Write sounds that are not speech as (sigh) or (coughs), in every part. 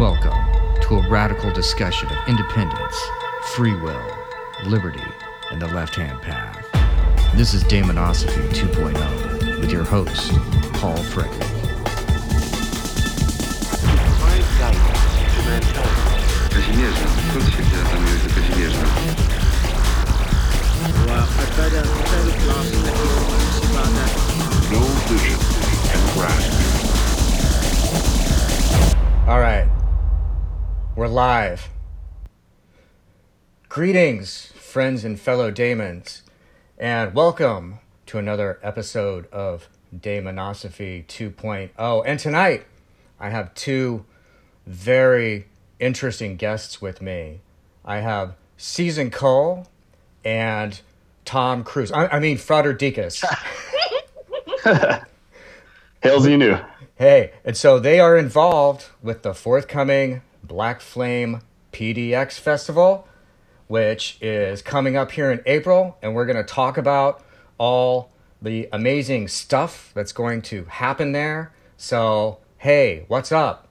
Welcome to a radical discussion of independence, free will, liberty, and the left hand path. This is Daemonosophy 2.0 with your host, Paul Frederick. Kazimierza. Skąd się wzięła ta miłość do Kazimierza? Well, I've got a very class that you about that. No vision can grasp. All right, we're live. Greetings, friends and fellow daemons, and welcome to another episode of Daemonosophy 2.0. And tonight, I have two very interesting guests with me. I have Season Cole and Tom Cruise. I, I mean, Frater Deacus. (laughs) (laughs) Hails you knew. Hey, and so they are involved with the forthcoming Black Flame PDX Festival, which is coming up here in April, and we're going to talk about all the amazing stuff that's going to happen there. So, hey, what's up?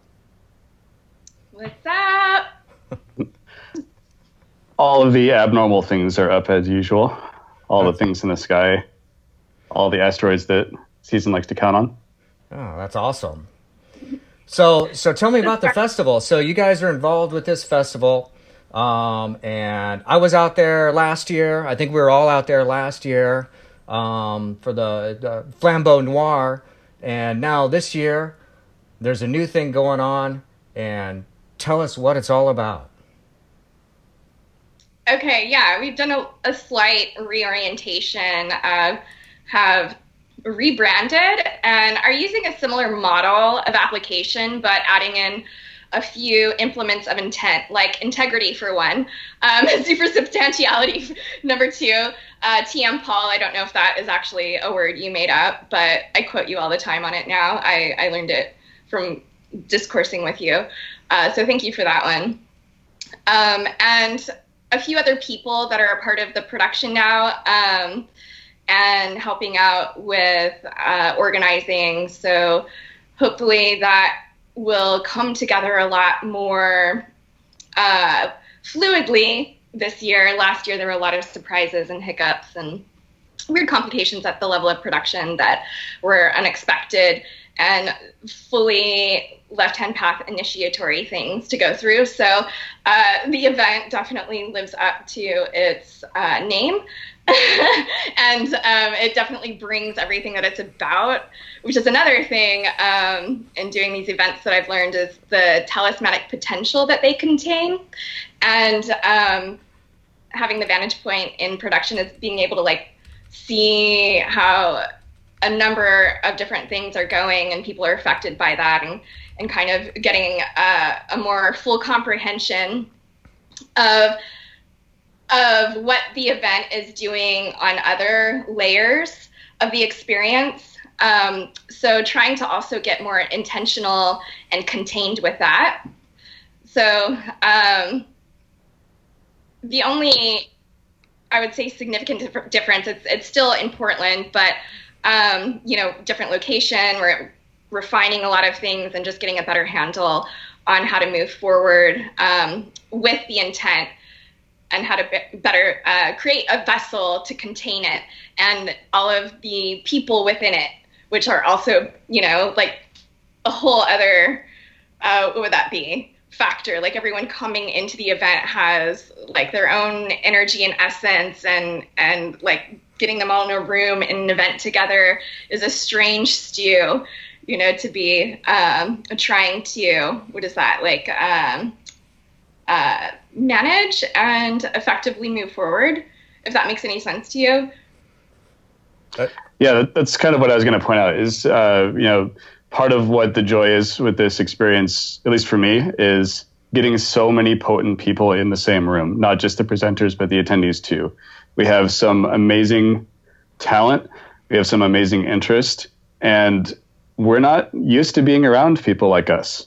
What's up? (laughs) All of the abnormal things are up as usual. All the things in the sky, all the asteroids that season likes to count on. Oh, that's awesome. So, so tell me about the festival. So, you guys are involved with this festival, um, and I was out there last year. I think we were all out there last year um, for the, the Flambeau Noir, and now this year there's a new thing going on. And tell us what it's all about. Okay, yeah, we've done a, a slight reorientation, uh, have rebranded, and are using a similar model of application, but adding in a few implements of intent, like integrity for one, um, (laughs) super substantiality (laughs) number two, uh, TM Paul. I don't know if that is actually a word you made up, but I quote you all the time on it now. I, I learned it from discoursing with you. Uh, so thank you for that one. Um, and a few other people that are a part of the production now um, and helping out with uh, organizing. So hopefully that will come together a lot more uh, fluidly this year. Last year there were a lot of surprises and hiccups and weird complications at the level of production that were unexpected and fully left hand path initiatory things to go through. So uh, the event definitely lives up to its uh, name. (laughs) and um, it definitely brings everything that it's about, which is another thing um, in doing these events that I've learned is the talismanic potential that they contain. And um, having the vantage point in production is being able to like see how a number of different things are going and people are affected by that and, and kind of getting uh, a more full comprehension of of what the event is doing on other layers of the experience. Um, so trying to also get more intentional and contained with that. So um, the only I would say significant dif- difference. It's it's still in Portland, but um, you know, different location. We're refining a lot of things and just getting a better handle on how to move forward um, with the intent and how to be- better uh, create a vessel to contain it and all of the people within it, which are also, you know, like a whole other, uh, what would that be? factor like everyone coming into the event has like their own energy and essence and and like getting them all in a room in an event together is a strange stew you know to be um, trying to what is that like um, uh, manage and effectively move forward if that makes any sense to you Yeah, that's kind of what I was going to point out. Is uh, you know part of what the joy is with this experience, at least for me, is getting so many potent people in the same room, not just the presenters, but the attendees too. We have some amazing talent, we have some amazing interest, and we're not used to being around people like us.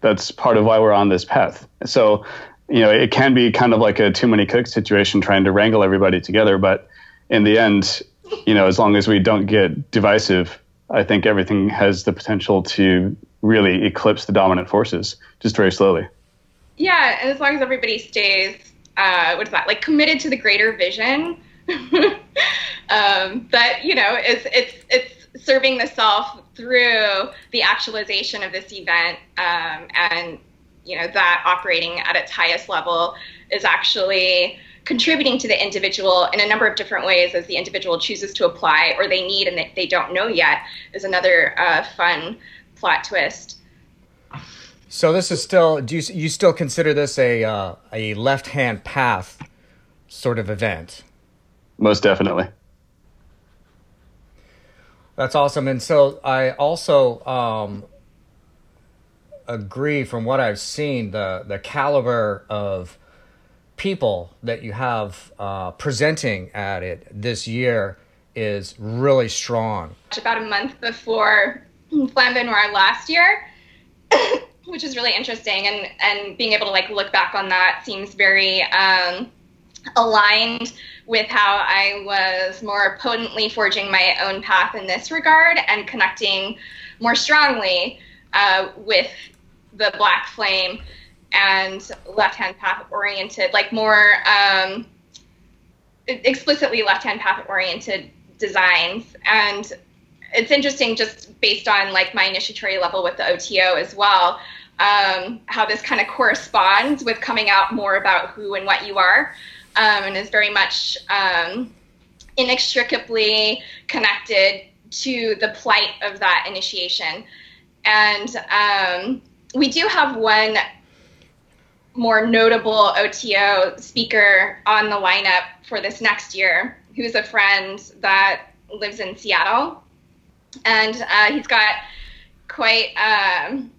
That's part of why we're on this path. So, you know, it can be kind of like a too many cooks situation trying to wrangle everybody together, but in the end, you know, as long as we don't get divisive, I think everything has the potential to really eclipse the dominant forces just very slowly. Yeah, and as long as everybody stays, uh, what is that, like committed to the greater vision, (laughs) um, that you know, it's it's it's serving the self through the actualization of this event, um, and you know that operating at its highest level is actually contributing to the individual in a number of different ways as the individual chooses to apply or they need and that they don't know yet is another uh, fun plot twist. So this is still do you you still consider this a uh, a left hand path sort of event? Most definitely. That's awesome. And so I also um, agree from what I've seen the the caliber of people that you have uh, presenting at it this year is really strong. About a month before Flambeau Noir last year, (coughs) which is really interesting, and and being able to like look back on that seems very um, aligned with how I was more potently forging my own path in this regard and connecting more strongly uh, with the Black Flame and left hand path oriented, like more um, explicitly left hand path oriented designs. And it's interesting just based on like my initiatory level with the OTO as well, um, how this kind of corresponds with coming out more about who and what you are, um, and is very much um, inextricably connected to the plight of that initiation. And um, we do have one more notable OTO speaker on the lineup for this next year, who's a friend that lives in Seattle. And uh, he's got quite, um,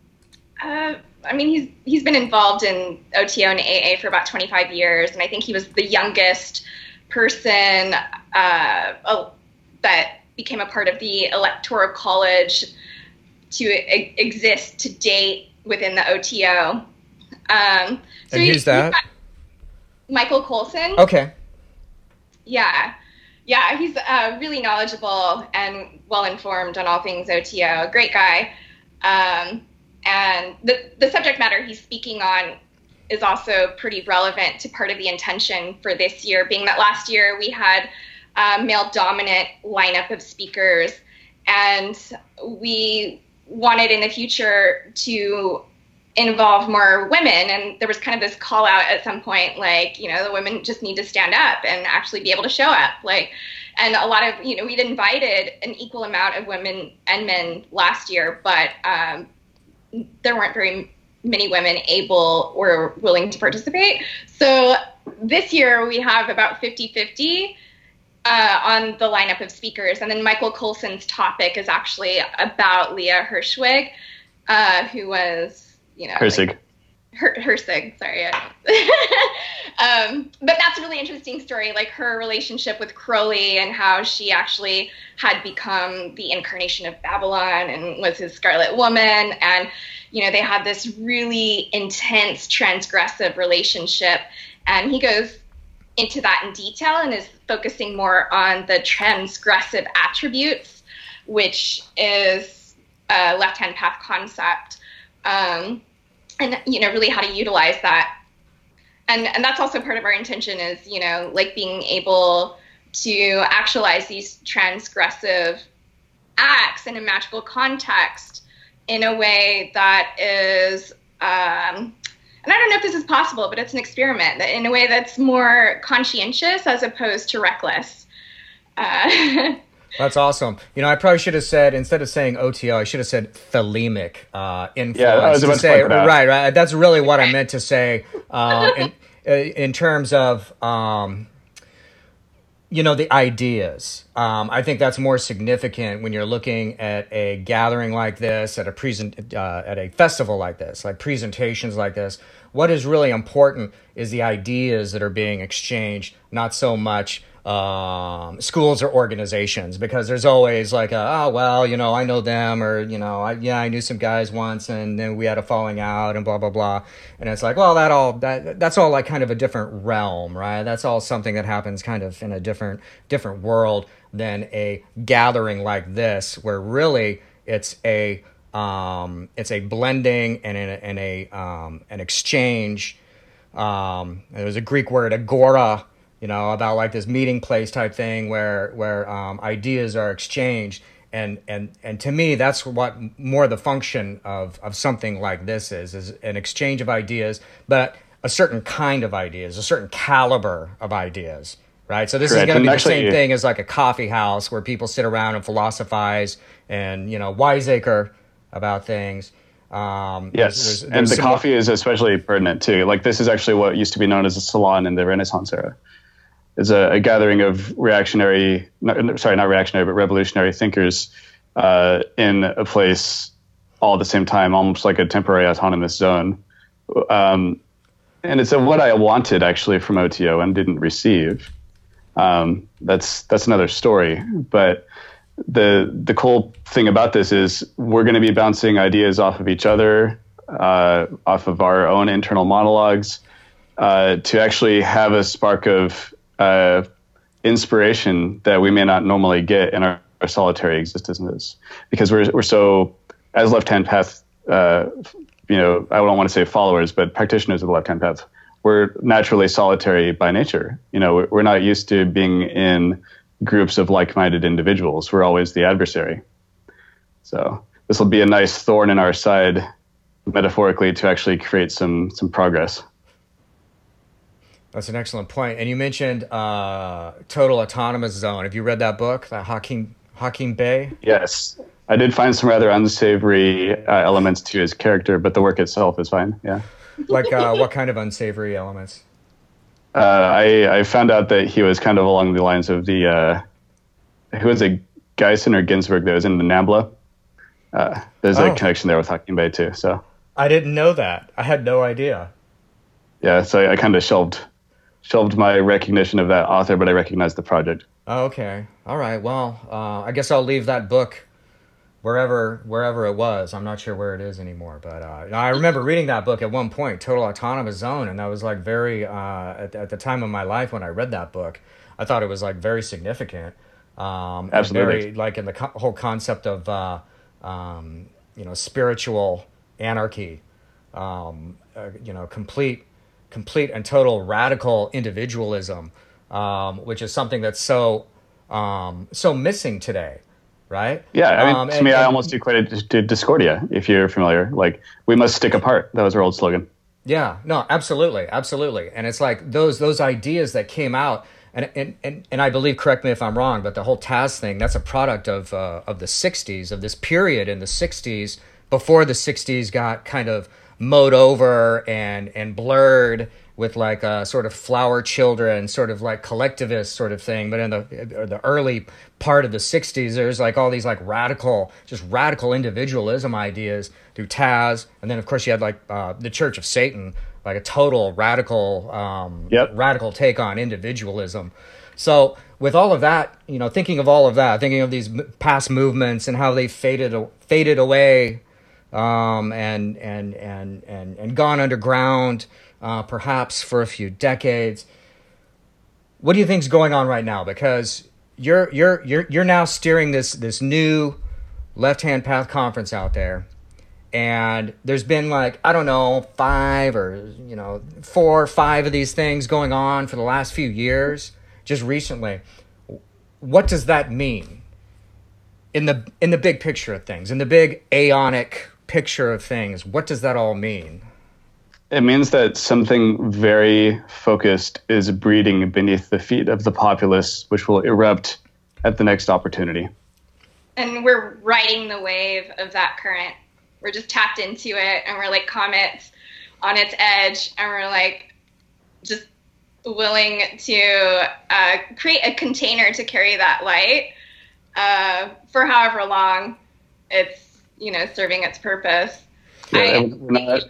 uh, I mean, he's, he's been involved in OTO and AA for about 25 years. And I think he was the youngest person uh, that became a part of the Electoral College to exist to date within the OTO. Um, so and who's that? Michael Colson. Okay. Yeah. Yeah, he's uh, really knowledgeable and well informed on all things OTO. Great guy. Um, and the, the subject matter he's speaking on is also pretty relevant to part of the intention for this year, being that last year we had a male dominant lineup of speakers, and we wanted in the future to involve more women. And there was kind of this call out at some point like you know the women just need to stand up and actually be able to show up. Like and a lot of you know we'd invited an equal amount of women and men last year but um, there weren't very many women able or willing to participate. So this year we have about 50 50 uh, on the lineup of speakers and then michael colson's topic is actually about leah hirschwig uh, who was you know, Hirsig. Like, her, Hirsig, sorry. (laughs) um, but that's a really interesting story, like her relationship with Crowley and how she actually had become the incarnation of Babalon and was his Scarlet Woman. And, you know, they had this really intense transgressive relationship. And he goes into that in detail and is focusing more on the transgressive attributes, which is a left hand path concept. Um, and you know really how to utilize that and and that's also part of our intention is you know like being able to actualize these transgressive acts in a magical context in a way that is um, and I don't know if this is possible, but it's an experiment in a way that's more conscientious as opposed to reckless. Uh, (laughs) That's awesome. You know, I probably should have said instead of saying OTO, I should have said thelemic uh, influence. Yeah, I was about to say right, right. That's really what I (laughs) meant to say um, in, uh, in terms of um, you know the ideas. Um, I think that's more significant when you're looking at a gathering like this, at a present, uh, at a festival like this, like presentations like this. What is really important is the ideas that are being exchanged, not so much um, schools or organizations because there's always like a, oh well you know I know them or you know I, yeah I knew some guys once and then we had a falling out and blah blah blah and it's like well that all that that's all like kind of a different realm right that's all something that happens kind of in a different different world than a gathering like this where really it's a Um, it's a blending and an, and a um, an exchange. Um, there's a Greek word agora, you know, about like this meeting place type thing where where um, ideas are exchanged. And, and and to me, that's what more the function of, of something like this is is an exchange of ideas, but a certain kind of ideas, a certain caliber of ideas, right? So this Correct. is going to And be the same thing as like a coffee house where people sit around and philosophize and you know wiseacre about things. Um, Yes, there's- there's- and the coffee is especially pertinent too. Like this is actually what used to be known as a salon in the Renaissance era. It's a, a gathering of reactionary, no, sorry, not reactionary, but revolutionary thinkers uh, in a place all at the same time, almost like a temporary autonomous zone. Um, and it's a, what I wanted actually from OTO and didn't receive. Um, that's that's another story, but the the cool thing about this is we're going to be bouncing ideas off of each other, uh, off of our own internal monologues, uh, to actually have a spark of uh, inspiration that we may not normally get in our, our solitary existences, because we're we're so as left hand path. Uh, you know, I don't want to say followers, but practitioners of the left hand path. We're naturally solitary by nature. You know, we're- we're not used to being in groups of like-minded individuals. We're always the adversary. So this will be a nice thorn in our side, metaphorically, to actually create some some progress. That's an excellent point. And you mentioned uh, Total Autonomous Zone. Have you read that book, that Hakim Hakim Bey? Yes, I did find some rather unsavory uh, elements to his character, but the work itself is fine. Yeah. (laughs) Like uh, what kind of unsavory elements? Uh, I, I found out that he was kind of along the lines of the uh, who was it Geisen or Ginsberg that was in the Nambla. Uh, there's Oh. a connection there with Hakim Bey too. So I didn't know that. I had no idea. yeah, so I, I kind of shelved shelved my recognition of that author, but I recognized the project. Oh, okay. All right. Well, uh, I guess I'll leave that book wherever wherever it was. I'm not sure where it is anymore, but uh, I remember reading that book at one point, Total Autonomous Zone, and that was like very uh, at, at the time of my life when I read that book. I thought it was like very significant. Um, Absolutely. Very, like in the co- whole concept of uh, um, you know spiritual anarchy. Um, uh, you know, complete complete and total radical individualism, um, which is something that's so um, so missing today, right? Yeah, I mean, Um, to and- me, I almost equate it to Discordia, if you're familiar. Like, we must stick apart. That was our old slogan. Yeah, no, absolutely, absolutely. And it's like those those ideas that came out, and and and, and I believe, correct me if I'm wrong, but the whole Taz thing that's a product of uh, of the '60s, of this period in the '60s before the '60s got kind of mowed over and and blurred with like a sort of flower children, sort of like collectivist sort of thing. But in the the early part of the '60s, there's like all these like radical, just radical individualism ideas through Taz, and then of course you had like uh, the Church of Satan, like a total radical, um, Yep. radical take on individualism. So with all of that, you know, thinking of all of that, thinking of these past movements and how they faded faded away, um, and and and and and gone underground, uh, perhaps for a few decades. What do you think's going on right now? Because you're you're you're you're now steering this this new left hand path conference out there and there's been like i don't know five or you know four or five of these things going on for the last few years just recently what does that mean in the in the big picture of things in the big aeonic picture of things what does that all mean It means that something very focused is breeding beneath the feet of the populace, which will erupt at the next opportunity. and we're riding the wave of that current. We're just tapped into it, and we're like comets on its edge, and we're like just willing to uh, create a container to carry that light uh, for however long it's you know serving its purpose. Yeah, I- we're not,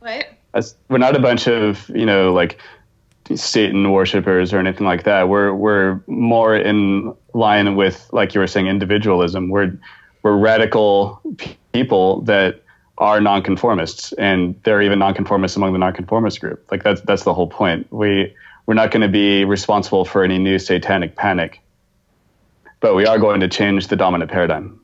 What? we're not a bunch of you know like Satan worshippers or anything like that. We're we're more in line with like you were saying individualism. We're we're radical people that are nonconformists, and they're even nonconformists among the nonconformist group. Like that's that's the whole point. We we're not going to be responsible for any new satanic panic, but we are going to change the dominant paradigm.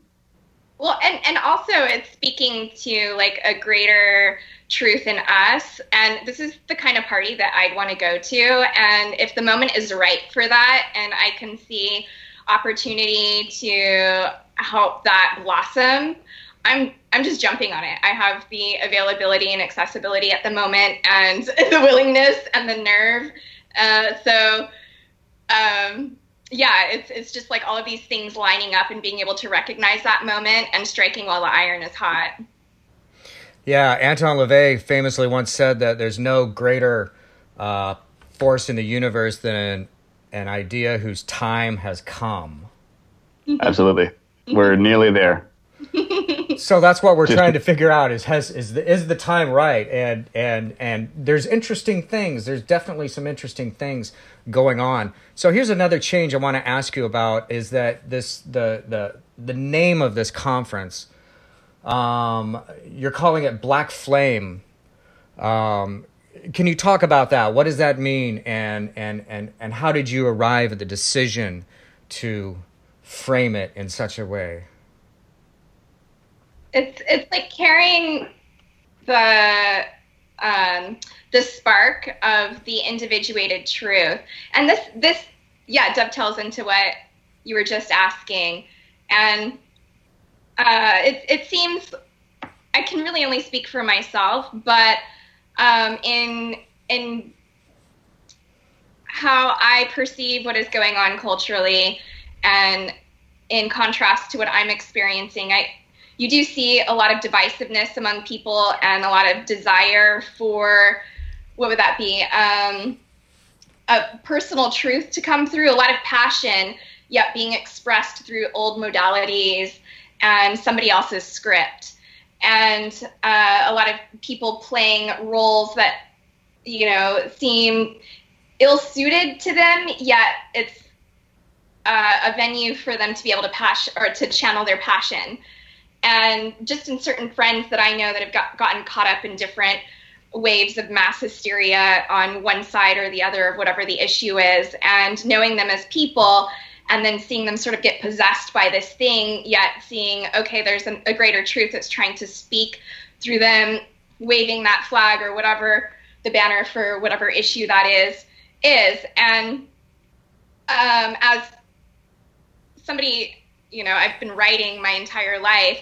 Well, and and also it's speaking to like a greater truth in us, and this is the kind of party that I'd want to go to. And if the moment is right for that, and I can see opportunity to help that blossom, I'm I'm just jumping on it. I have the availability and accessibility at the moment, and (laughs) the willingness and the nerve. Uh, so, um, yeah, it's it's just like all of these things lining up and being able to recognize that moment and striking while the iron is hot. Yeah, Anton LaVey famously once said that there's no greater uh, force in the universe than an, an idea whose time has come. Absolutely, we're nearly there. (laughs) so that's what we're trying to figure out is has is the is the time right and and and there's interesting things there's definitely some interesting things going on so here's another change i want to ask you about is that this the the the name of this conference um you're calling it black flame. Um can you talk about that? What does that mean? And and and and how did you arrive at the decision to frame it in such a way? It's it's like carrying the um, the spark of the individuated truth, and this this yeah dovetails into what you were just asking, and uh, it it seems I can really only speak for myself, but um, in in how I perceive what is going on culturally, and in contrast to what I'm experiencing, I you do see a lot of divisiveness among people and a lot of desire for what would that be? Um, a personal truth to come through, a lot of passion, yet being expressed through old modalities and somebody else's script. And uh, a lot of people playing roles that, you know, seem ill suited to them, yet it's uh, a venue for them to be able to passion or to channel their passion and just in certain friends that I know that have got, gotten caught up in different waves of mass hysteria on one side or the other of whatever the issue is, and knowing them as people, and then seeing them sort of get possessed by this thing, yet seeing, okay, there's an, a greater truth that's trying to speak through them, waving that flag or whatever the banner for whatever issue that is is. And um, as somebody you know I've been writing my entire life,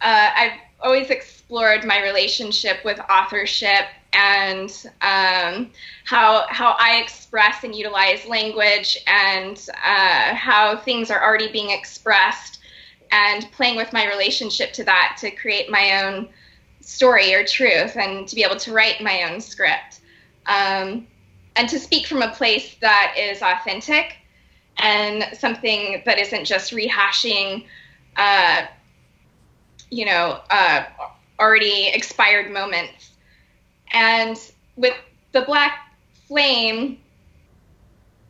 uh, I've always explored my relationship with authorship and um, how how I express and utilize language and uh, how things are already being expressed and playing with my relationship to that to create my own story or truth and to be able to write my own script. Um, and to speak from a place that is authentic and something that isn't just rehashing, uh, you know, uh, already expired moments. And with the Black Flame,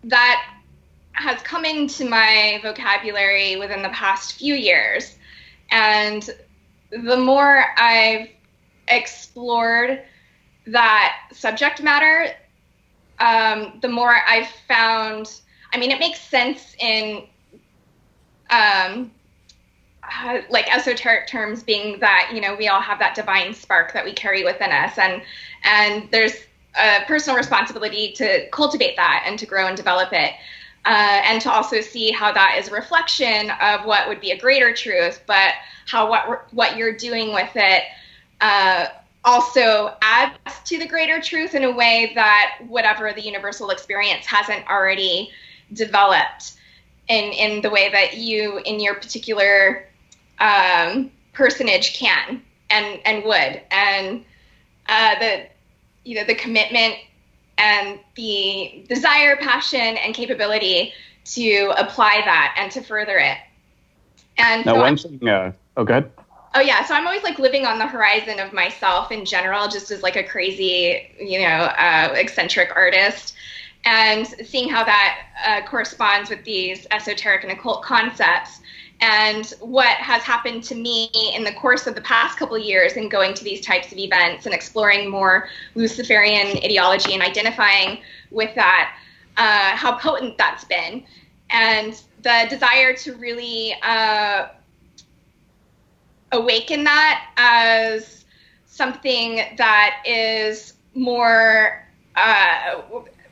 that has come into my vocabulary within the past few years. And the more I've explored that subject matter, um, the more I've found I mean, it makes sense in um, uh, like esoteric terms, being that you know we all have that divine spark that we carry within us, and and there's a personal responsibility to cultivate that and to grow and develop it. Uh, and to also see how that is a reflection of what would be a greater truth, but how what what you're doing with it uh, also adds to the greater truth in a way that whatever the universal experience hasn't already developed in in the way that you in your particular um, personage can and and would. And uh, the you know the commitment and the desire passion and capability to apply that and to further it. And now so one thing uh, oh good oh yeah. So i'm always like living on the horizon of myself in general just as like a crazy you know uh, eccentric artist and seeing how that uh, corresponds with these esoteric and occult concepts. And what has happened to me in the course of the past couple years in going to these types of events and exploring more Luciferian ideology and identifying with that, uh, how potent that's been. And the desire to really uh, awaken that as something that is more uh,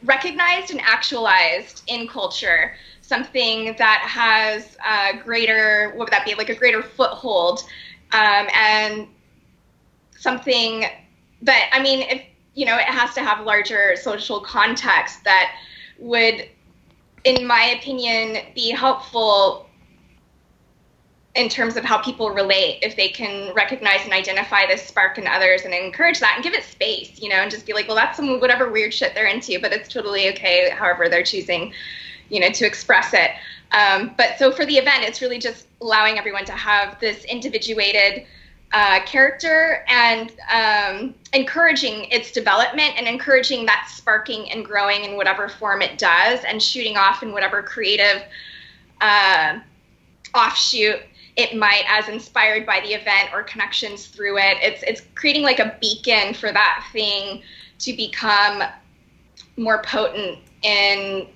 recognized and actualized in culture, something that has a greater, what would that be, like a greater foothold, um, and something that, I mean, if, you know, it has to have larger social context that would, in my opinion, be helpful in terms of how people relate if they can recognize and identify this spark in others and encourage that and give it space you know and just be like well that's some whatever weird shit they're into but it's totally okay however they're choosing you know to express it. Um, but so for the event it's really just allowing everyone to have this individuated uh, character and um, encouraging its development and encouraging that sparking and growing in whatever form it does and shooting off in whatever creative uh, offshoot it might as inspired by the event or connections through it. It's it's creating like a beacon for that thing to become more potent in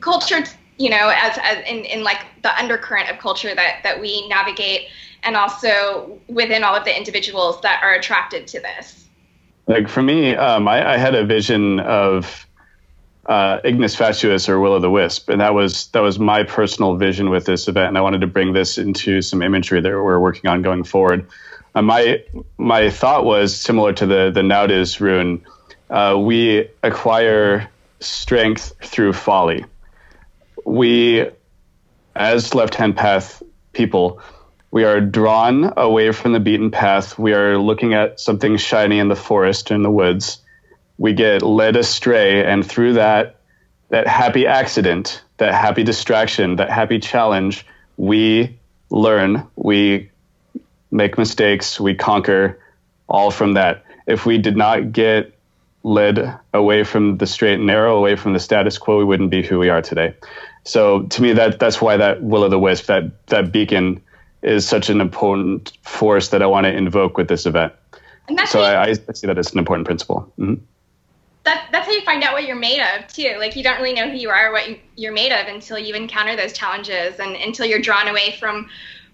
culture you know as, as in, in like the undercurrent of culture that that we navigate and also within all of the individuals that are attracted to this. Like for me um, I, I had a vision of uh, Ignis Fatuus or Will o' the Wisp, and that was that was my personal vision with this event, and I wanted to bring this into some imagery that we're working on going forward. Uh, my my thought was similar to the the Naudiz rune. Uh, we acquire strength through folly. We, as left hand path people, we are drawn away from the beaten path. We are looking at something shiny in the forest in the woods we get led astray and through that that happy accident that happy distraction that happy challenge we learn we make mistakes we conquer all from that. If we did not get led away from the straight and narrow away from the status quo we wouldn't be who we are today. So to me that that's why that will o' the wisp that that beacon is such an important force that i want to invoke with this event. So I, I, see that as an important principle. Mm-hmm that, that's how you find out what you're made of too. Like you don't really know who you are, what you, are made of until you encounter those challenges and until you're drawn away from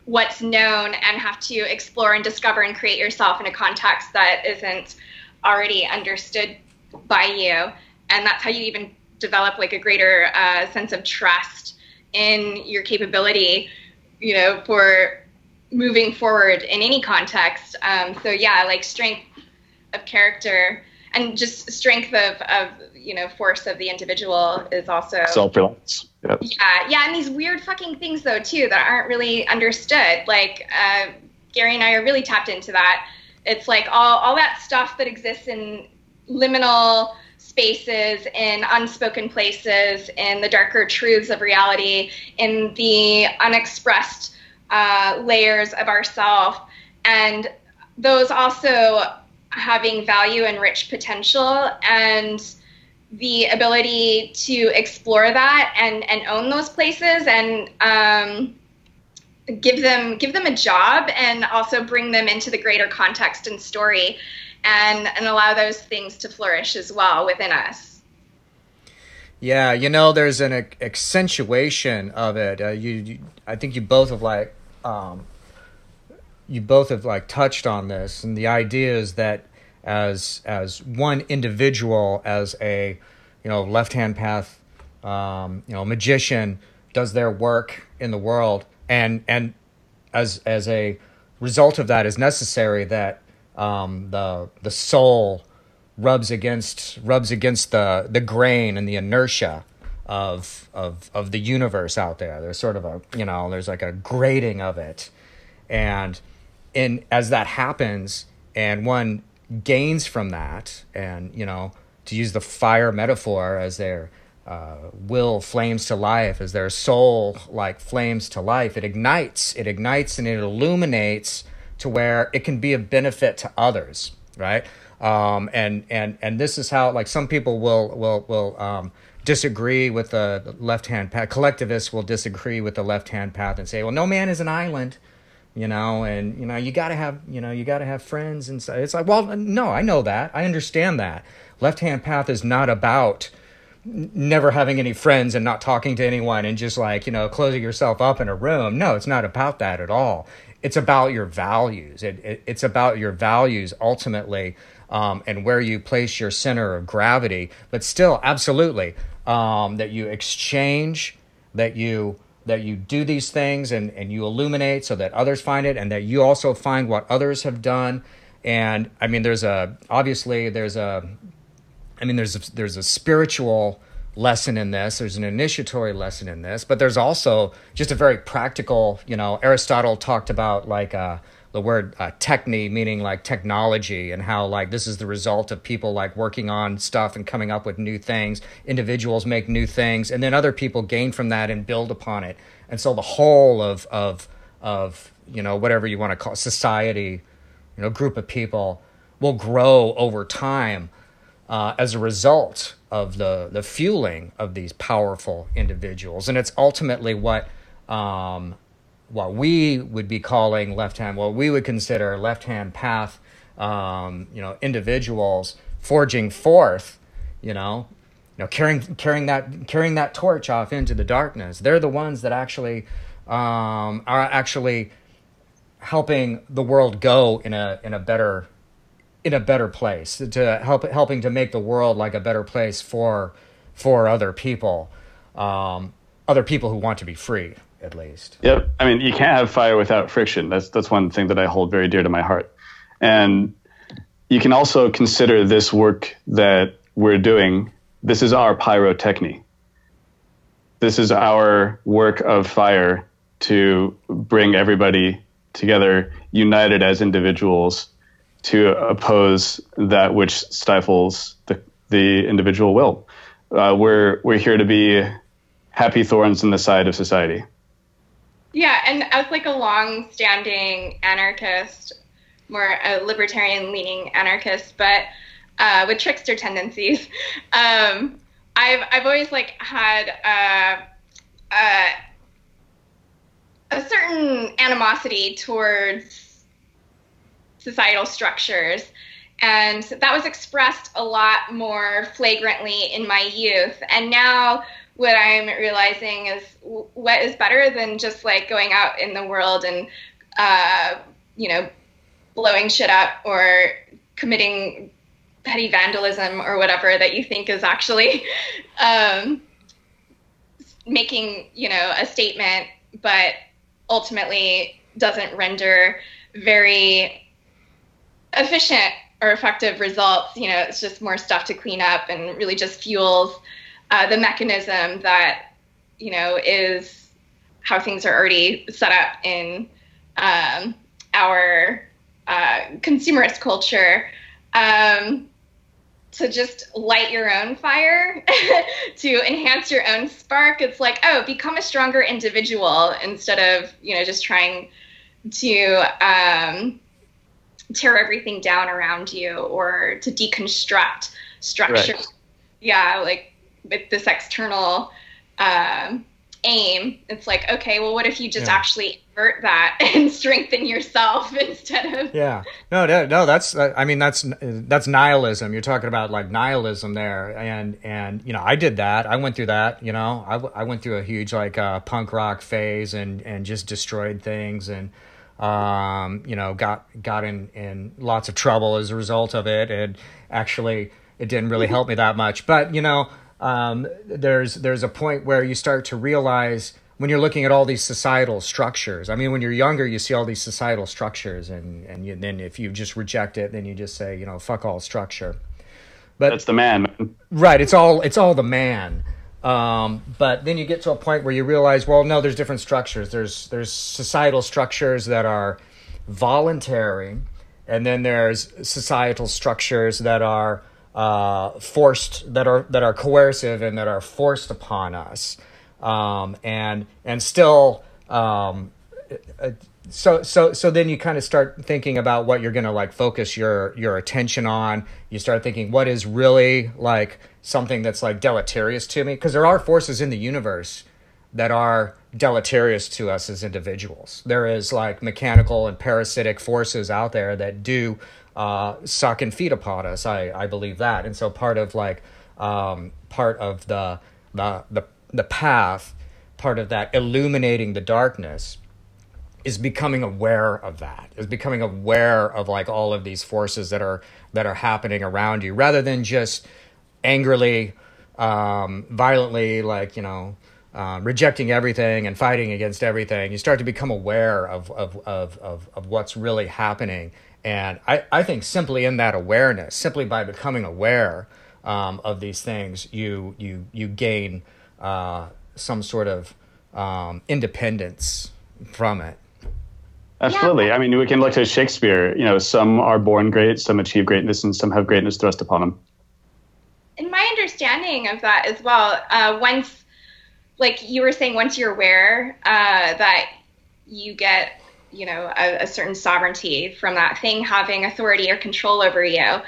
what's known and have to explore and discover and create yourself in a context that isn't already understood by you. And that's how you even develop like a greater uh, sense of trust in your capability, you know, for moving forward in any context. Um, so yeah, like strength of character and just strength of, of you know force of the individual is also self-reliance. Yep. yeah yeah and these weird fucking things though too that aren't really understood. Like uh, gary and i are really tapped into that. It's like all, all that stuff that exists in liminal spaces in unspoken places in the darker truths of reality in the unexpressed uh, layers of ourself. And those also having value and rich potential and the ability to explore that and, and own those places and um, give them give them a job and also bring them into the greater context and story and and allow those things to flourish as well within us. Yeah you know there's an accentuation of it. Uh, you, you, i think you both have like um, you both have like touched on this, and the idea is that as as one individual, as a you know left hand path, um, you know magician does their work in the world, and and as as a result of that is necessary that um, the the soul rubs against rubs against the the grain and the inertia of of of the universe out there. There's sort of a you know there's like a grading of it, and and as that happens and one gains from that and you know to use the fire metaphor as their uh, will flames to life as their soul like flames to life it ignites it ignites and it illuminates to where it can be of benefit to others right? Um, and and and this is how like some people will will will um, disagree with the left hand path collectivists will disagree with the left hand path and say well no man is an island you know and you know you got to have you know you got to have friends and so it's like well no i know that. I understand that. Left hand path is not about never having any friends and not talking to anyone and just like you know closing yourself up in a room. No it's not about that at all. It's about your values. It, it it's about your values ultimately um, and where you place your center of gravity. But still absolutely um, that you exchange that you that you do these things and, and you illuminate so that others find it and that you also find what others have done. And i mean there's a obviously there's a i mean there's a, there's a spiritual lesson in this. There's an initiatory lesson in this. But there's also just a very practical you know aristotle talked about like uh, the word uh, techne meaning like technology and how like this is the result of people like working on stuff and coming up with new things. Individuals make new things and then other people gain from that and build upon it. And so the whole of of of you know whatever you want to call it, society you know group of people will grow over time uh, as a result of the the fueling of these powerful individuals. And it's ultimately what um, what we would be calling left hand, what we would consider left hand path, um, you know, individuals forging forth, you know, you know, carrying carrying that carrying that torch off into the darkness. They're the ones that actually um, are actually helping the world go in a in a better in a better place to help helping to make the world like a better place for for other people, um, other people who want to be free at least. Yep. I mean, you can't have fire without friction. That's that's one thing that I hold very dear to my heart. And you can also consider this work that we're doing. This is our pyrotechny. This is our work of fire to bring everybody together, united as individuals, to oppose that which stifles the the individual will. Uh, we're we're here to be happy thorns in the side of society. Yeah, and as like a long-standing anarchist, more a libertarian-leaning anarchist, but uh, with trickster tendencies, (laughs) um, I've I've always like had uh, uh, a certain animosity towards societal structures. And that was expressed a lot more flagrantly in my youth. And now what I'm realizing is what is better than just like going out in the world and, uh, you know, blowing shit up or committing petty vandalism or whatever that you think is actually (laughs) um, making, you know, a statement, but ultimately doesn't render very efficient or effective results. You know, it's just more stuff to clean up and really just fuels uh, the mechanism that you know is how things are already set up in um, our uh, consumerist culture. Um, to just light your own fire, (laughs) to enhance your own spark. It's like, oh, become a stronger individual instead of, you know, just trying to um, tear everything down around you or to deconstruct structure. Right. Yeah, like with this external um, aim, it's like, okay, well, what if you just yeah. actually invert that (laughs) and strengthen yourself (laughs) instead of yeah, no, no, no, that's I mean that's that's nihilism. You're talking about like nihilism there, and and you know I did that. I went through that. You know, I, I went through a huge like uh, punk rock phase and and just destroyed things and um, you know got got in in lots of trouble as a result of it and actually it didn't really help me that much but you know um, there's there's a point where you start to realize when you're looking at all these societal structures. I mean, when you're younger, you see all these societal structures, and and you, then if you just reject it, then you just say, you know, fuck all structure. But that's the man, man. Right. It's all it's all the man. Um, but then you get to a point where you realize, well, no, there's different structures. There's there's societal structures that are voluntary, and then there's societal structures that are uh, forced that are that are coercive and that are forced upon us, um, and and still. Um, uh, so so so then you kind of start thinking about what you're going to like focus your your attention on. You start thinking what is really like something that's like deleterious to me? Because there are forces in the universe that are deleterious to us as individuals. There is like mechanical and parasitic forces out there that do uh, suck and feed upon us. I, I believe that. And so part of like um, part of the, the the the path, part of that illuminating the darkness is becoming aware of that is becoming aware of like all of these forces that are that are happening around you rather than just angrily um, violently like you know um, rejecting everything and fighting against everything you start to become aware of of, of, of, of what's really happening and I, I think simply in that awareness simply by becoming aware um, of these things you you you gain uh, some sort of um, independence from it Absolutely. Yeah. I mean, we can look to Shakespeare. You know, some are born great, some achieve greatness, and some have greatness thrust upon them. In my understanding of that as well, uh, once, like you were saying, once you're aware uh, that you get, you know, a, a certain sovereignty from that thing having authority or control over you.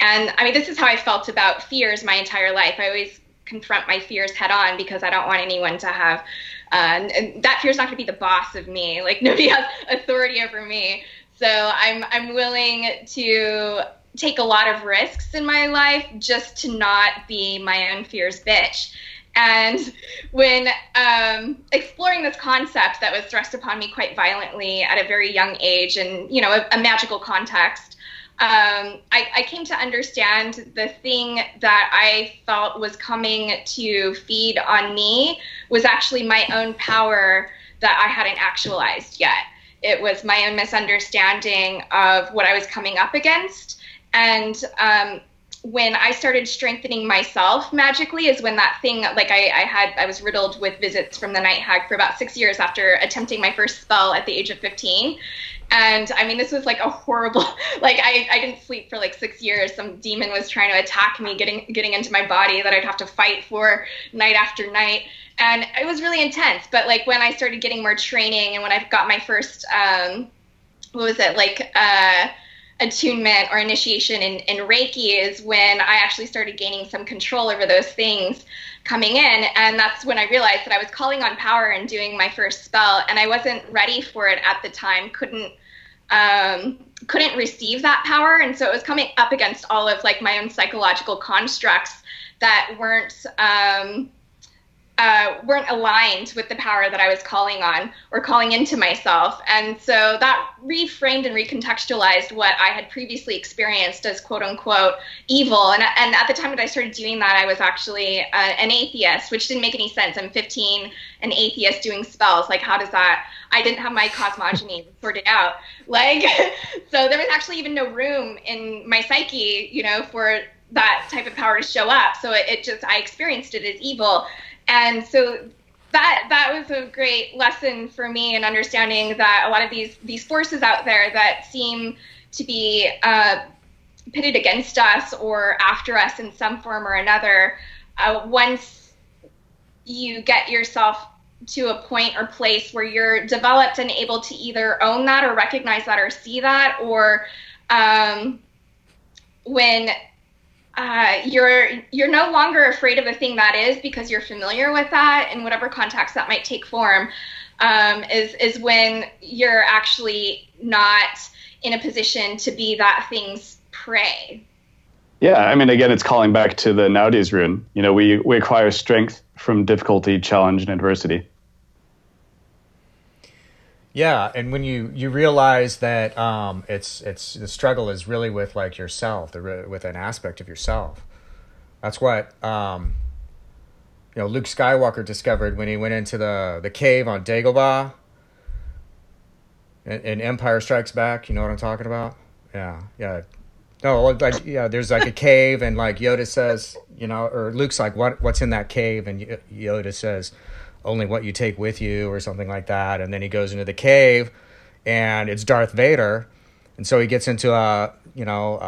And I mean, this is how I felt about fears my entire life. I always confront my fears head on because I don't want anyone to have uh, that is not going to be the boss of me. (laughs) Like nobody has authority over me. So I'm I'm willing to take a lot of risks in my life just to not be my own fear's bitch. And when um, exploring this concept that was thrust upon me quite violently at a very young age, and you know, a, a magical context, um, I, I, came to understand the thing that I felt was coming to feed on me was actually my own power that I hadn't actualized yet. It was my own misunderstanding of what I was coming up against. And um, when I started strengthening myself magically is when that thing like I, I, had I was riddled with visits from the night hag for about six years after attempting my first spell at the age of 15 and I mean, this was like a horrible, (laughs) like I, I didn't sleep for like six years. Some demon was trying to attack me, getting, getting into my body that I'd have to fight for night after night. And it was really intense. But like when I started getting more training and when I got my first, um, what was it? Like, uh, attunement or initiation in, in Reiki is when I actually started gaining some control over those things coming in. And that's when I realized that I was calling on power and doing my first spell, and I wasn't ready for it at the time, couldn't. Um, couldn't receive that power and so it was coming up against all of like my own psychological constructs that weren't um, uh, weren't aligned with the power that I was calling on or calling into myself. And so that reframed and recontextualized what I had previously experienced as quote unquote evil. And, and at the time that I started doing that, I was actually uh, an atheist, which didn't make any sense. I'm 15, an atheist doing spells. Like, how does that? I didn't have my cosmogony (laughs) sorted out. Like, (laughs) so there was actually even no room in my psyche, you know, for that type of power to show up. So it, it just, I experienced it as evil and so that that was a great lesson for me in understanding that a lot of these these forces out there that seem to be uh, pitted against us or after us in some form or another, uh, once you get yourself to a point or place where you're developed and able to either own that or recognize that or see that, or um, when uh, you're you're no longer afraid of a thing that is because you're familiar with that in whatever context that might take form. Um, is is when you're actually not in a position to be that thing's prey. Yeah, I mean, again, it's calling back to the Naudiz rune. You know, we we acquire strength from difficulty, challenge, and adversity. Yeah, and when you you realize that um, it's it's the struggle is really with like yourself, the with an aspect of yourself. That's what um, you know Luke Skywalker discovered when he went into the the cave on Dagobah. In, in Empire Strikes Back, you know what I'm talking about? Yeah, yeah. No, like yeah, there's like a (laughs) cave, and like Yoda says, you know, or Luke's like, "What? What's in that cave?" And Yoda says, only what you take with you or something like that. And then he goes into the cave and it's Darth Vader. And so he gets into a, you know,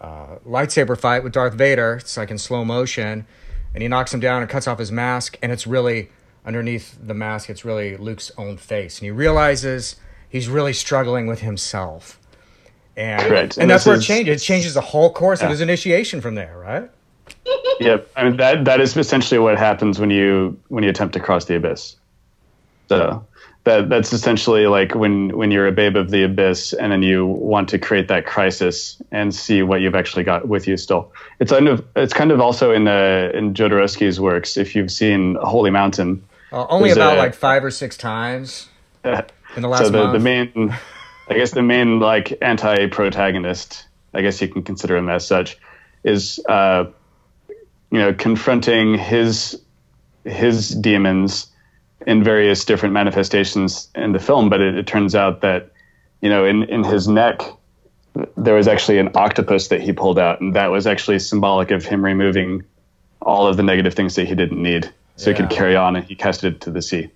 a, a lightsaber fight with Darth Vader. It's like in slow motion. And he knocks him down and cuts off his mask. And it's really underneath the mask, it's really Luke's own face. And he realizes he's really struggling with himself. And, and, and that's where is, it changes. It changes the whole course yeah. of his initiation from there, right? Yep. I mean that that is essentially what happens when you when you attempt to cross the abyss. So that that's essentially like when when you're a babe of the abyss and then you want to create that crisis and see what you've actually got with you still it's kind of it's kind of also in the in jodorowsky's works if you've seen holy mountain Uh, only about a- like five or six times in the last so the, month. the main i guess the main like anti-protagonist i guess you can consider him as such is uh you know confronting his his demons in various different manifestations in the film but it, it turns out that you know in in his neck there was actually an octopus that he pulled out and that was actually symbolic of him removing all of the negative things that he didn't need so he could carry on and he casted it to the sea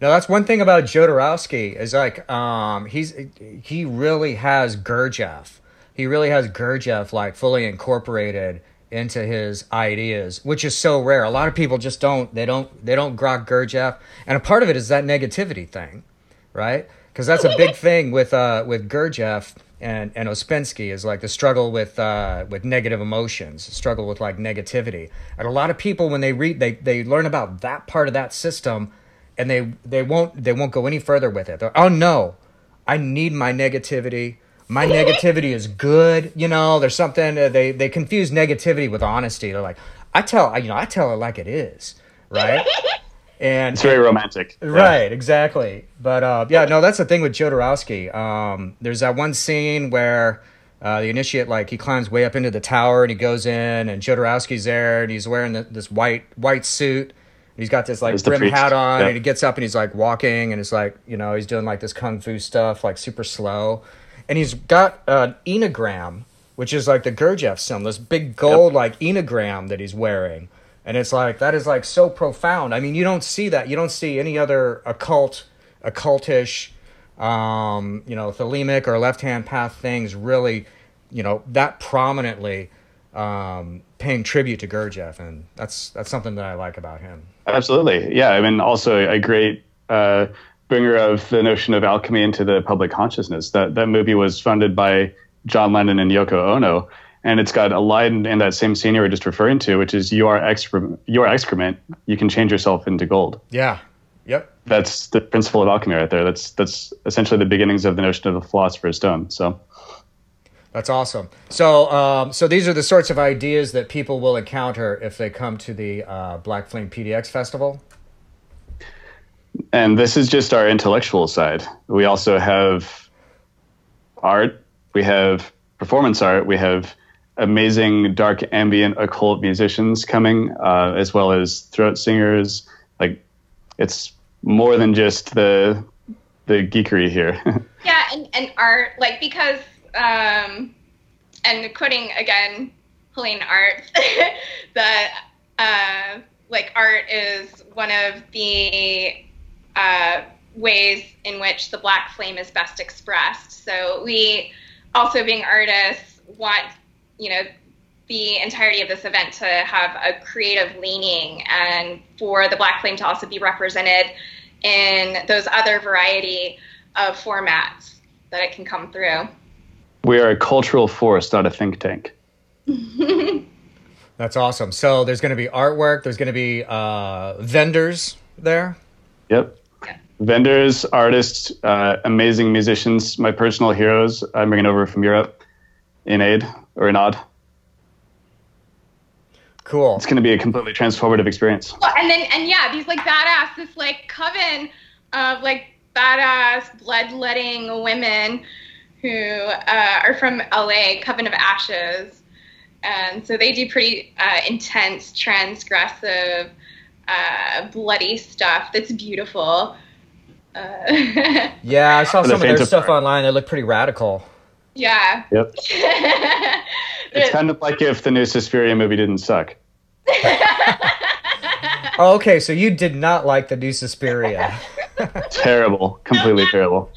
Now that's one thing about Jodorowsky is like um, he's he really has Gurdjieff. He really has Gurdjieff like fully incorporated into his ideas, which is so rare. A lot of people just don't they don't they don't grok Gurdjieff, and a part of it is that negativity thing, right? Because that's a big (laughs) thing with uh, with Gurdjieff and and Ouspensky is like the struggle with uh, with negative emotions, struggle with like negativity, and a lot of people when they read they they learn about that part of that system and they they won't they won't go any further with it. They're, oh no, I need my negativity. My negativity is good. You know, there's something uh, they they confuse negativity with honesty. They're like, I tell you know I tell it like it is, right? (laughs) And it's very romantic Right, exactly. But uh, yeah, no, that's the thing with Jodorowsky. Um, there's that one scene where uh, the initiate, like, he climbs way up into the tower and he goes in, and Jodorowsky's there, and he's wearing the, this white white suit. He's got this like brim hat on, yeah. and he gets up and he's like walking, and it's like you know he's doing like this kung fu stuff, like super slow, and he's got an enneagram, which is like the Gurdjieff symbol, this big gold like enneagram that he's wearing, and it's like that is like so profound. I mean, you don't see that. You don't see any other occult, occultish, um, you know, thelemic or left hand path things really, you know, that prominently um, paying tribute to Gurdjieff, and that's that's something that I like about him. Absolutely. Yeah. I mean, also a great uh, bringer of the notion of alchemy into the public consciousness. That, that movie was funded by John Lennon and Yoko Ono. And it's got a line in that same scene you were just referring to, which is you are excrement, you are excrement. You can change yourself into gold. Yeah. Yep. That's the principle of alchemy right there. That's that's essentially the beginnings of the notion of the philosopher's stone. So That's awesome. So, um, so these are the sorts of ideas that people will encounter if they come to the uh, Black Flame PDX Festival. And this is just our intellectual side. We also have art, we have performance art, we have amazing dark ambient occult musicians coming, uh, as well as throat singers. Like it's more than just the the geekery here. (laughs) Yeah, and, and art, like because um and quoting again Helene Art, (laughs) that uh like art is one of the uh ways in which the black flame is best expressed. So we also being artists want, you know, the entirety of this event to have a creative leaning and for the black flame to also be represented in those other variety of formats that it can come through. we are a cultural force, not a think tank. (laughs) That's awesome. So there's going to be artwork. There's going to be uh, vendors there. Yep. Vendors, artists, uh, amazing musicians. My personal heroes I'm bringing over from Europe. Inaid or Inad. Cool. It's going to be a completely transformative experience. Well, and then and yeah, these like badass, this like coven of like badass bloodletting women who uh, are from LA, Coven of Ashes, and so they do pretty uh, intense, transgressive, uh, bloody stuff. That's beautiful. Uh, (laughs) Yeah, I saw some of their of stuff heart. online. They look pretty radical. yeah. Yep. (laughs) It's kind of like if the new Suspiria movie didn't suck. (laughs) Oh, okay, so you did not like the new Suspiria. Terrible. Completely terrible.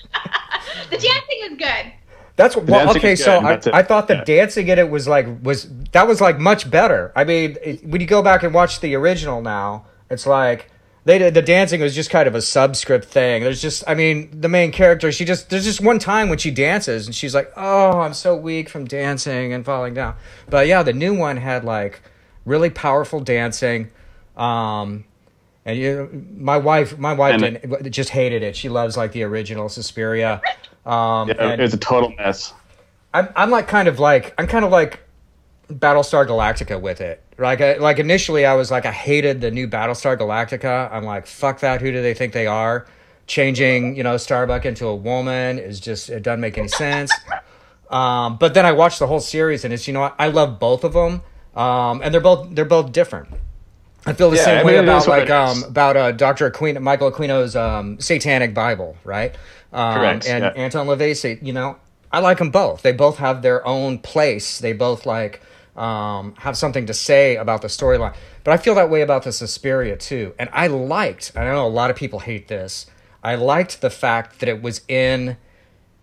the dancing is good. That's what, well, dancing okay. So I. I thought the Yeah. dancing in it was like was that was like much better. I mean, it, when you go back and watch the original now, it's like they did the dancing was just kind of a subscript thing. There's just, I mean, the main character. She just there's just one time when she dances and she's like, "Oh, I'm so weak from dancing and falling down." But yeah, the new one had like really powerful dancing. Um, And you, my wife, my wife didn't, just hated it. She loves like the original Suspiria. Um, Yeah, it was a total mess. I'm, I'm like kind of like I'm kind of like Battlestar Galactica with it. Like I, like initially I was like I hated the new Battlestar Galactica. I'm like fuck that. Who do they think they are? Changing you know Starbuck into a woman is just it doesn't make any sense. Um, but then I watched the whole series and it's you know what? I love both of them. Um, and they're both they're both different. I feel the Yeah, same I way mean, it about like um about uh, Dr. Aquino, Michael Aquino's um, Satanic Bible, right? Um, Correct, And yeah. Anton LaVey, you know, I like them both. They both have their own place. They both like um, have something to say about the storyline. But I feel that way about the Suspiria too. And I liked. I know a lot of people hate this. I liked the fact that it was in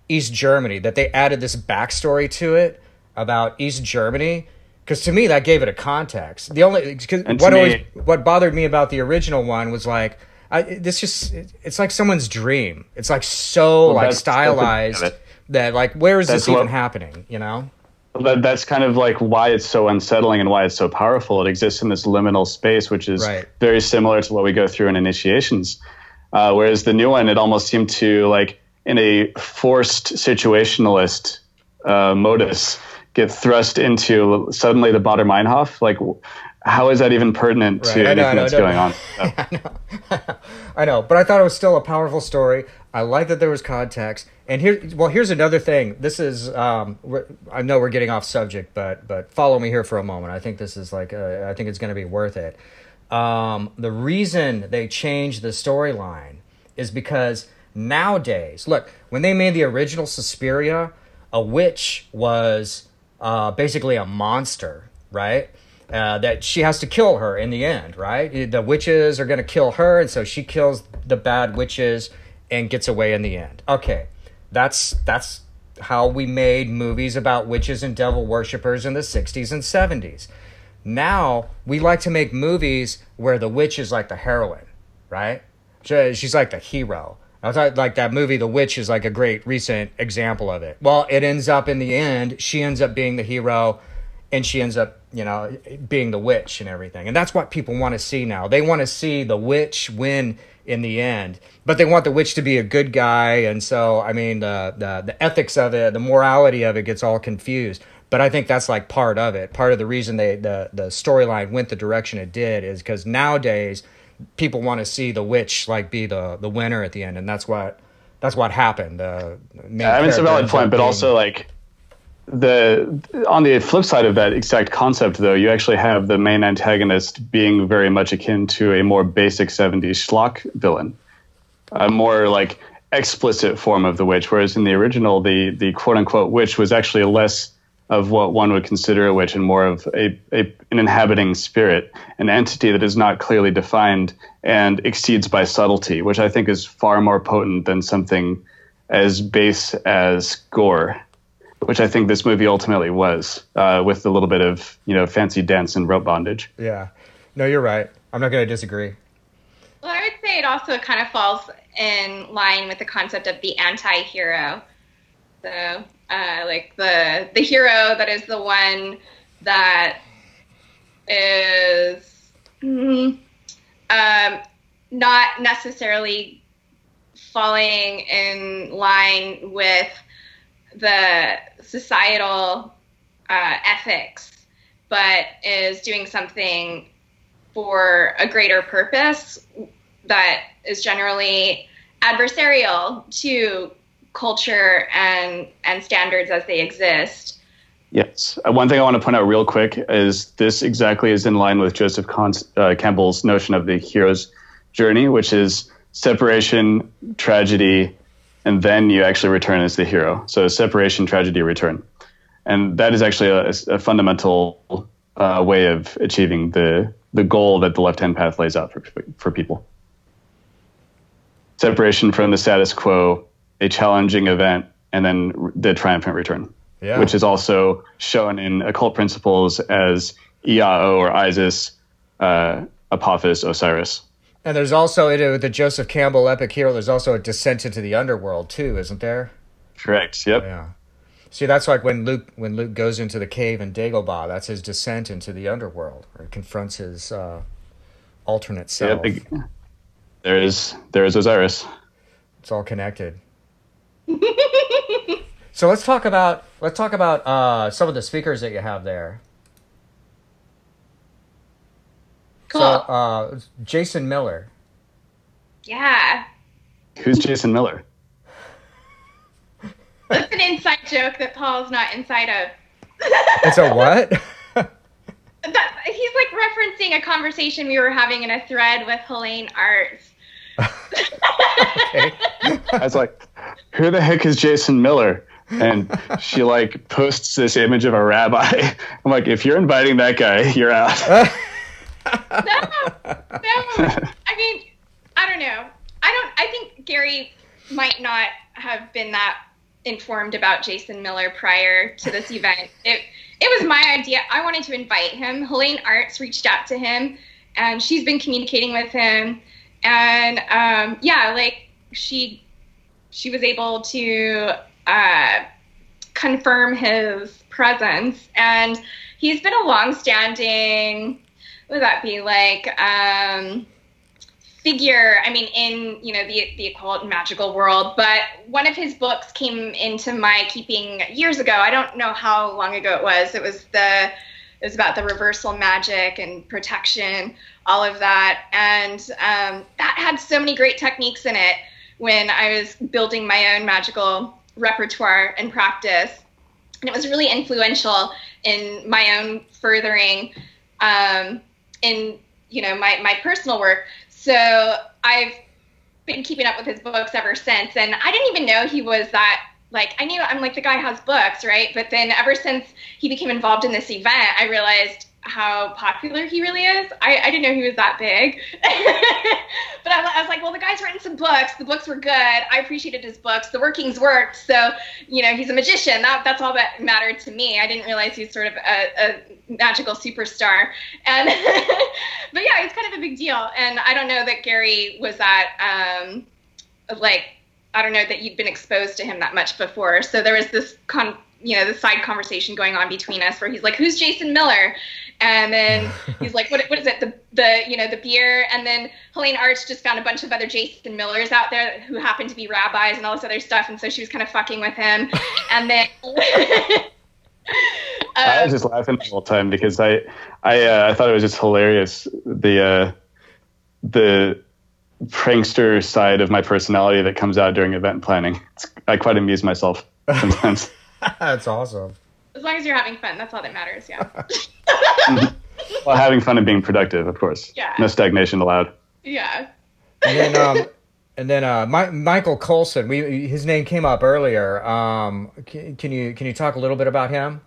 East Germany. That they added this backstory to it about East Germany. Because to me, that gave it a context. The only cause And to what always what bothered me about the original one was like I, this just it's like someone's dream. It's like so Well, like that's- that's the thing of stylized that like where is this even happening? You know? That, that's kind of like why it's so unsettling and why it's so powerful. It exists in this liminal space, which is Right. very similar to what we go through in initiations. Uh, whereas the new one, it almost seemed to like in a forced situationalist uh, modus get thrust into suddenly the Baader-Meinhof. Like, how is that even pertinent Right. to I know, anything know, that's going on? (laughs) Yeah. (laughs) I know, but I thought it was still a powerful story. I like that there was context. And here, well, here's another thing. This is, um, I know we're getting off subject, but but follow me here for a moment. I think this is like, uh, I think it's going to be worth it. Um, the reason they changed the storyline is because nowadays, look, when they made the original Suspiria, a witch was uh, basically a monster, right? Uh, that she has to kill her in the end, right? The witches are going to kill her, and so she kills the bad witches and gets away in the end. Okay, that's that's how we made movies about witches and devil worshippers in the 60s and 70s. Now we like to make movies where the witch is like the heroine, right? She's like the hero. I thought like that movie, The Witch, is like a great recent example of it. Well, it ends up in the end, she ends up being the hero, and she ends up, you know, being the witch and everything. And that's what people want to see now. They want to see the witch win in the end, but they want the witch to be a good guy. And so, I mean, the the, the ethics of it, the morality of it gets all confused. But I think that's like part of it. Part of the reason they the the storyline went the direction it did is because nowadays people want to see the witch like be the the winner at the end, and that's what that's what happened. The main I mean, it's a valid point, but also like the on the flip side of that exact concept, though, you actually have the main antagonist being very much akin to a more basic '70s schlock villain, a more like explicit form of the witch. Whereas in the original, the the quote unquote witch was actually less of what one would consider a witch and more of a, a an inhabiting spirit, an entity that is not clearly defined and exceeds by subtlety, which I think is far more potent than something as base as gore, which I think this movie ultimately was, uh, with a little bit of you know fancy dance and rope bondage. yeah. No, you're right. I'm not going to disagree. Well, I would say it also kind of falls in line with the concept of the anti-hero. So, uh, like the the hero that is the one that is mm, um, not necessarily falling in line with the societal uh, ethics, but is doing something for a greater purpose that is generally adversarial to culture and and standards as they exist. Yes. Uh, one thing I want to point out real quick is this exactly is in line with Joseph Cons- uh, Campbell's notion of the hero's journey, which is separation, tragedy, and then you actually return as the hero. So separation, tragedy, return. And that is actually a, a fundamental uh, way of achieving the, the goal that the left hand path lays out for, for people. Separation from the status quo, a challenging event, and then the triumphant return Yeah. which is also shown in occult principles as Iao or Isis, uh, Apophis, Osiris. And there's also in the Joseph Campbell epic hero. There's also a descent into the underworld too, isn't there? Correct. Yep. Yeah. See, that's like when Luke when Luke goes into the cave in Dagobah. That's his descent into the underworld, or confronts his uh, alternate self. big- there is there is Osiris. It's all connected. (laughs) so let's talk about let's talk about uh, some of the speakers that you have there. Cool. So uh, Jason Miller. yeah. Who's Jason Miller? That's an inside joke that Paul's not inside of. It's a what? (laughs) That, he's like referencing a conversation we were having in a thread with Helene Arts. okay. (laughs) I was like, who the heck is Jason Miller? And she like posts this image of a rabbi. (laughs) I'm like, if you're inviting that guy, you're out. No, no. I mean, I don't know. I don't. I think Gary might not have been that informed about Jason Miller prior to this (laughs) event. It it was my idea. I wanted to invite him. Helene Arts reached out to him, and she's been communicating with him. And um, yeah, like she she was able to uh, confirm his presence, and he's been a long-standing. Would that be? Like? Um, figure i mean in you know the the occult magical world but one of his books came into my keeping years ago. I don't know how long ago it was. It was the it was about the reversal magic and protection all of that. And um, that had so many great techniques in it when i was building my own magical repertoire and practice. And it was really influential in my own furthering um, in you know my, my personal work so I've been keeping up with his books ever since. And I didn't even know he was that like I knew I'm like the guy has books, right? But then ever since he became involved in this event, I realized how popular he really is. I, I didn't know he was that big. (laughs) but I, I was like, well, the guy's written some books. The books were good. I appreciated his books. The workings worked. So, you know, he's a magician. That, that's all that mattered to me. I didn't realize he's sort of a, a magical superstar. And, (laughs) but yeah, he's kind of a big deal. And I don't know that Gary was that, um, like, I don't know that you'd been exposed to him that much before. So there was this con, you know, the side conversation going on between us where he's like, "Who's Jason Miller?" And then (laughs) he's like, "What? What is it? The the you know the beer?" And then Helene Arts just found a bunch of other Jason Millers out there who happened to be rabbis and all this other stuff, and so she was kind of fucking with him. (laughs) And then. (laughs) I was just laughing the whole time because I, I, uh, I thought it was just hilarious the, uh, the prankster side of my personality that comes out during event planning. It's, I quite amuse myself sometimes. (laughs) That's awesome. as long as you're having fun, that's all that matters. Yeah. (laughs) well, having fun and being productive, of course. Yeah. No stagnation allowed. yeah. And then, um, and then uh, My, Michael Colson. We his name came up earlier. Um, can, can you can you talk a little bit about him?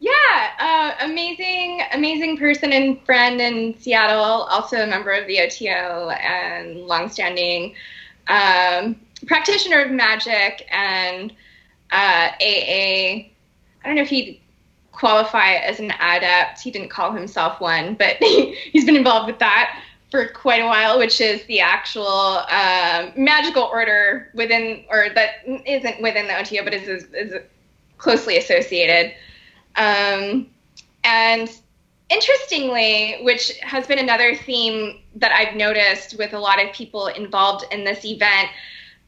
Yeah, uh, amazing, amazing person and friend in Seattle. Also a member of the OTO and longstanding um, practitioner of magic and uh, AA. I don't know if he'd qualify as an adept. He didn't call himself one, but (laughs) he's been involved with that for quite a while, which is the actual um, magical order within, or that isn't within the OTO, but is, is, is closely associated. Um, and interestingly, which has been another theme that I've noticed with a lot of people involved in this event,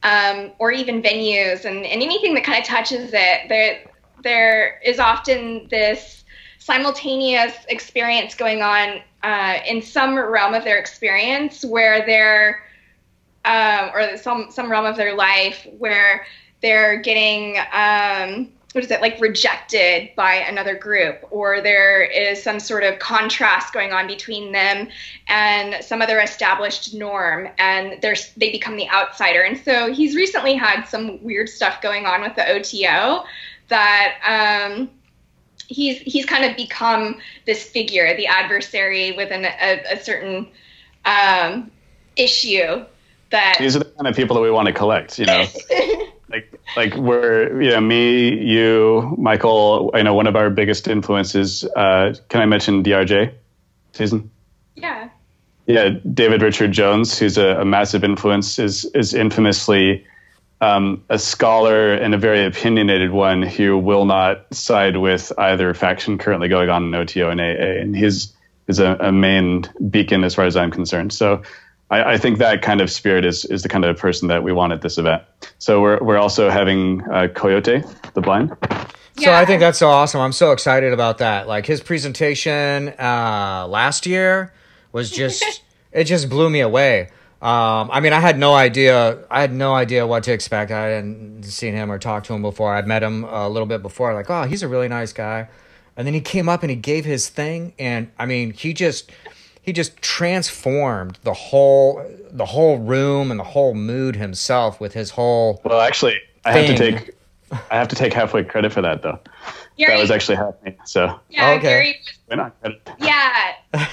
um, or even venues and, and anything that kind of touches it, there there is often this simultaneous experience going on uh, in some realm of their experience where they're um, or some some realm of their life where they're getting um, what is it like rejected by another group or there is some sort of contrast going on between them and some other established norm and they become the outsider and so he's recently had some weird stuff going on with the oto that um, he's he's kind of become this figure the adversary within a, a certain um, issue that These are the kind of people that we want to collect, you know. (laughs) like we're you know me you michael i know one of our biggest influences uh, can i mention drj season yeah yeah david richard jones who's a, a massive influence is is infamously um, a scholar and a very opinionated one who will not side with either faction currently going on in oto and aa and his is a, a main beacon as far as I'm concerned. So I, I, think that kind of spirit is is the kind of person that we want at this event. So we're we're also having uh, Coyote the blind. So I think that's so awesome. I'm so excited about that. Like his presentation uh, last year was just (laughs) it just blew me away. Um, I mean, I had no idea. I had no idea what to expect. I hadn't seen him or talked to him before. I'd met him a little bit before. Like, oh, he's a really nice guy. And then he came up and he gave his thing, and I mean, he just he just transformed the whole the whole room and the whole mood himself with his whole. Well, actually, I thing. have to take I have to take halfway credit for that though. Gary, that was actually happening. So yeah, okay. Gary was, not credit. Yeah. (laughs)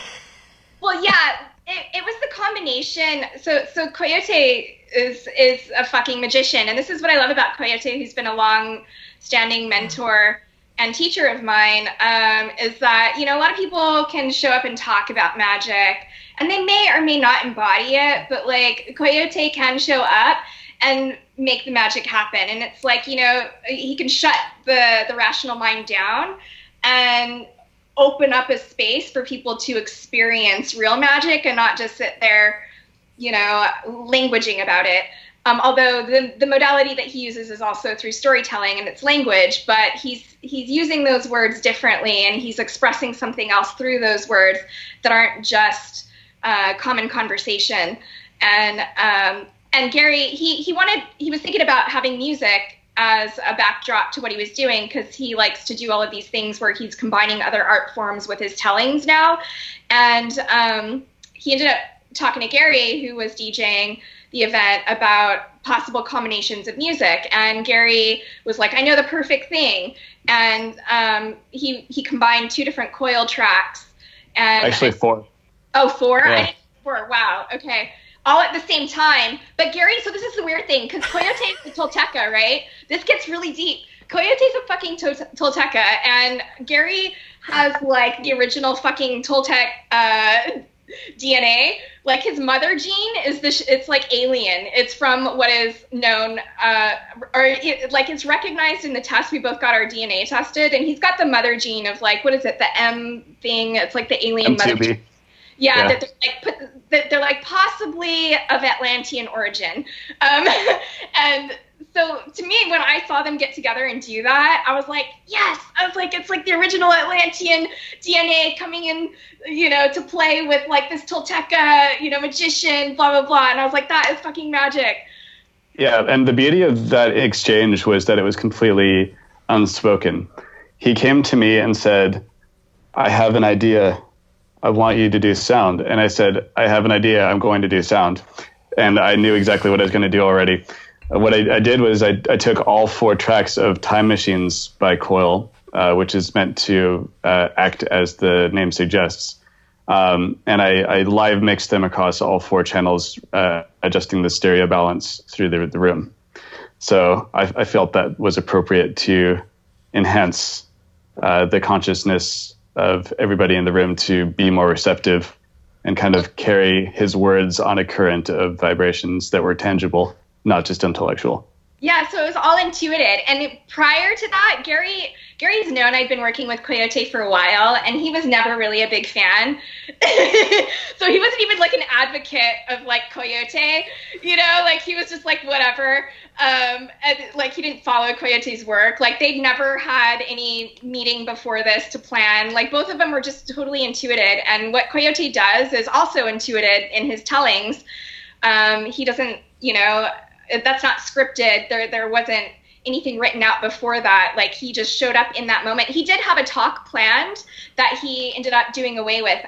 well, yeah, it, it was the combination. So so Coyote is is a fucking magician, and this is what I love about Coyote, who's been a long standing mentor and teacher of mine um, is that you know a lot of people can show up and talk about magic and they may or may not embody it but like coyote can show up and make the magic happen and it's like you know he can shut the the rational mind down and open up a space for people to experience real magic and not just sit there you know languaging about it um, although the, the modality that he uses is also through storytelling and it's language, but he's he's using those words differently and he's expressing something else through those words that aren't just uh, common conversation. And um, and Gary, he he wanted he was thinking about having music as a backdrop to what he was doing because he likes to do all of these things where he's combining other art forms with his tellings now. And um, he ended up talking to Gary, who was DJing the event about possible combinations of music. And Gary was like, I know the perfect thing. And um, he, he combined two different coil tracks. And Actually, four. Oh, four? Yeah. four. Wow. Okay. All at the same time. But Gary, so this is the weird thing because Coyote is the Tolteca, right? This gets really deep. Coyote's a fucking Tolteca, and Gary has like the original fucking Toltec uh, (laughs) DNA. Like his mother gene is this. It's like alien. It's from what is known, uh, or it, like it's recognized in the test. We both got our DNA tested, and he's got the mother gene of like what is it? The M thing. It's like the alien M2B. mother. Gene. Yeah, yeah, that they're like put, that they're like possibly of Atlantean origin, um, (laughs) and so to me, when I saw them get together and do that, I was like, yes. I was like, it's like the original Atlantean DNA coming in, you know, to play with like this Tolteca, you know, magician, blah blah blah. And I was like, that is fucking magic. Yeah, and the beauty of that exchange was that it was completely unspoken. He came to me and said, I have an idea. I want you to do sound. And I said, I have an idea. I'm going to do sound. And I knew exactly what I was going to do already what I, I, did was I, I, took all four tracks of Time Machines by Coil, uh, which is meant to uh, act as the name suggests. Um, and I, I, live mixed them across all four channels, uh, adjusting the stereo balance through the, the room. So I, I, felt that was appropriate to enhance uh, the consciousness of everybody in the room to be more receptive and kind of carry his words on a current of vibrations that were tangible not just intellectual. Yeah, so it was all intuited. And prior to that, Gary Gary's known I'd been working with Coyote for a while, and he was never really a big fan. (laughs) so he wasn't even like an advocate of like Coyote, you know, like he was just like whatever. Um, and like he didn't follow Coyote's work. Like they'd never had any meeting before this to plan. Like both of them were just totally intuited. And what Coyote does is also intuited in his tellings. Um, he doesn't you know, that's not scripted. There, there wasn't anything written out before that. Like he just showed up in that moment. He did have a talk planned that he ended up doing away with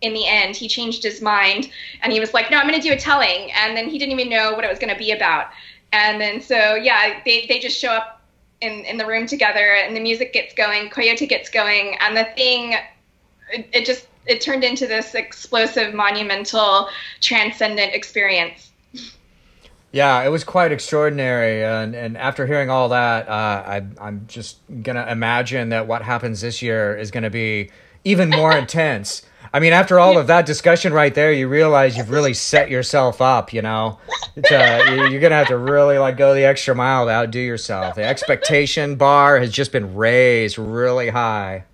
in the end. He changed his mind and he was like, no, I'm going to do a telling. And then he didn't even know what it was going to be about. And then so, yeah, they, they just show up in, in the room together and the music gets going, Coyote gets going, and the thing, it, it just, it turned into this explosive, monumental, transcendent experience. Yeah, it was quite extraordinary, and and after hearing all that, uh, I I'm just gonna imagine that what happens this year is gonna be even more (laughs) intense. I mean, after all of that discussion right there, you realize you've really set yourself up. You know, to, you're gonna have to really like go the extra mile to outdo yourself. The expectation bar has just been raised really high.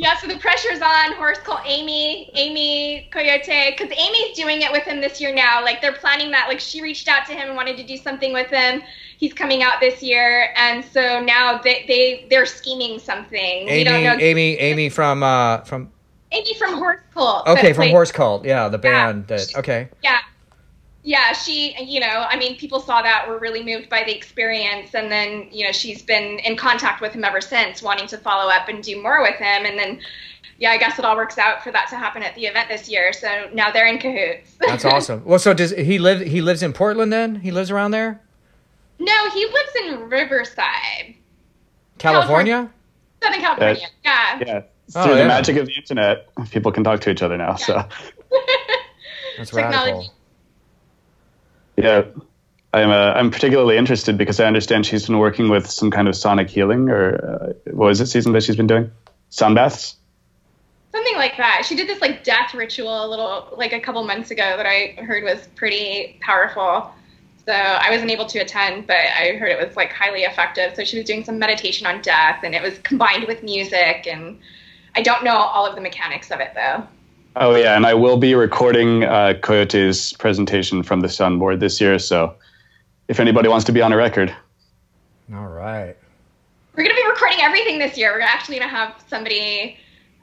Yeah, so the pressure's on Horse Cult Amy, Amy Coyote, because Amy's doing it with him this year now. Like they're planning that. Like she reached out to him and wanted to do something with him. He's coming out this year, and so now they they they're scheming something. we don't Amy, know. Amy, Amy from uh from Amy from Horse Cult. okay from Horse Cult. Yeah, the band that okay. Yeah. Yeah, she, you know, I mean, people saw that, were really moved by the experience, and then, you know, she's been in contact with him ever since, wanting to follow up and do more with him. And then, yeah, I guess it all works out for that to happen at the event this year. So now they're in cahoots. (laughs) That's awesome. Well, so does he live? He lives in Portland. Then he lives around there, no, he lives in Riverside, California. Southern California. Yeah. Yeah. Oh, Through yeah. the magic of the internet, people can talk to each other now. So (laughs) That's Technology. radical. Yeah, I'm uh, I'm particularly interested because I understand she's been working with some kind of sonic healing, or uh, what was it season that she's been doing? Sound baths. Something like that. She did this like death ritual a little like a couple months ago that I heard was pretty powerful. So I wasn't able to attend, but I heard it was like highly effective. So she was doing some meditation on death and it was combined with music and I don't know all of the mechanics of it though. Oh yeah, and I will be recording uh, Coyote's presentation from the Sun board this year. So if anybody wants to be on a record, All right. We're going to be recording everything this year. We're actually going to have somebody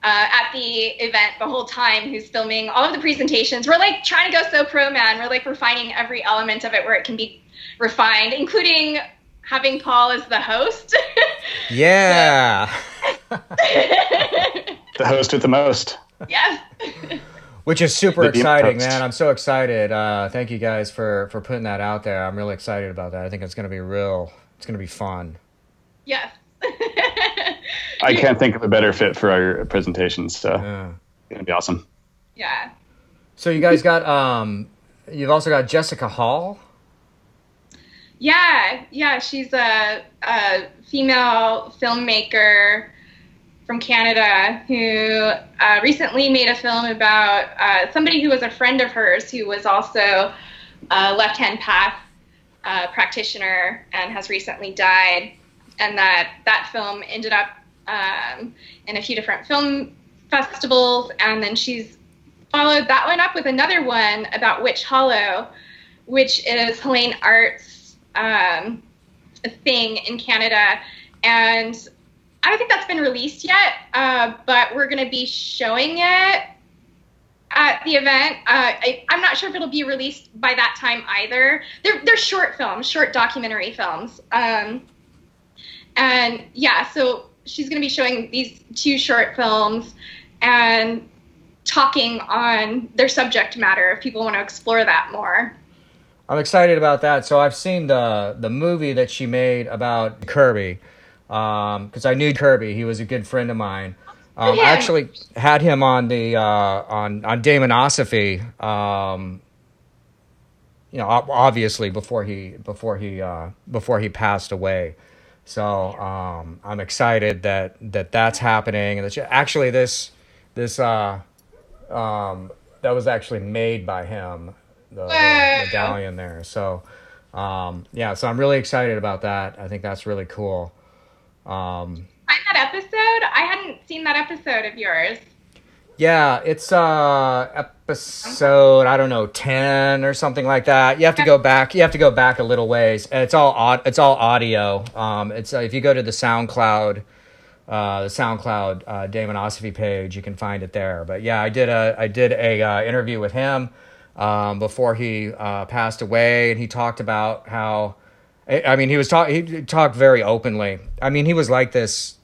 uh, at the event the whole time who's filming all of the presentations. We're like trying to go so pro, man. We're like refining every element of it where it can be refined, including having Paul as the host. (laughs) Yeah. (laughs) the host with the most. Yes. (laughs) Which is super The exciting, man. I'm so excited. Uh, thank you guys for for putting that out there. I'm really excited about that. I think it's going to be real. It's going to be fun. yes. (laughs) I can't think of a better fit for our presentation. So Yeah. it's gonna be awesome. yeah. So you guys got um, you've also got Jessica Hall. Yeah, yeah, she's a, a female filmmaker from Canada who uh, recently made a film about uh, somebody who was a friend of hers who was also a left hand path uh, practitioner and has recently died. And that, that film ended up um, in a few different film festivals. And then she's followed that one up with another one about Witch Hollow, which is Helene Art's um, thing in Canada. And I don't think that's been released yet, uh, but we're going to be showing it at the event. Uh, I, I'm not sure if it'll be released by that time either. They're, they're short films, short documentary films. Um, and yeah, so she's going to be showing these two short films and talking on their subject matter if people want to explore that more. I'm excited about that. So I've seen the the movie that she made about Kirby, because I knew Kirby. He was a good friend of mine. Um, Yeah. I actually had him on the uh, on on Damonosophy. Um, you know, obviously before he before he uh, before he passed away. So um, I'm excited that that that's happening, and that she, actually this this uh, um, that was actually made by him, the, the medallion there. So um, yeah, so I'm really excited about that. I think that's really cool. Um, Find that episode? I hadn't seen that episode of yours. yeah, it's uh episode I don't know ten or something like that. You have to go back. You have to go back a little ways. It's all It's all audio. Um, it's uh, if you go to the SoundCloud. Uh, the SoundCloud uh, Damonosophy page, you can find it there. But yeah, I did a I did a uh, interview with him um, before he uh, passed away, and he talked about how I mean he was talk he talked very openly. I mean he was like this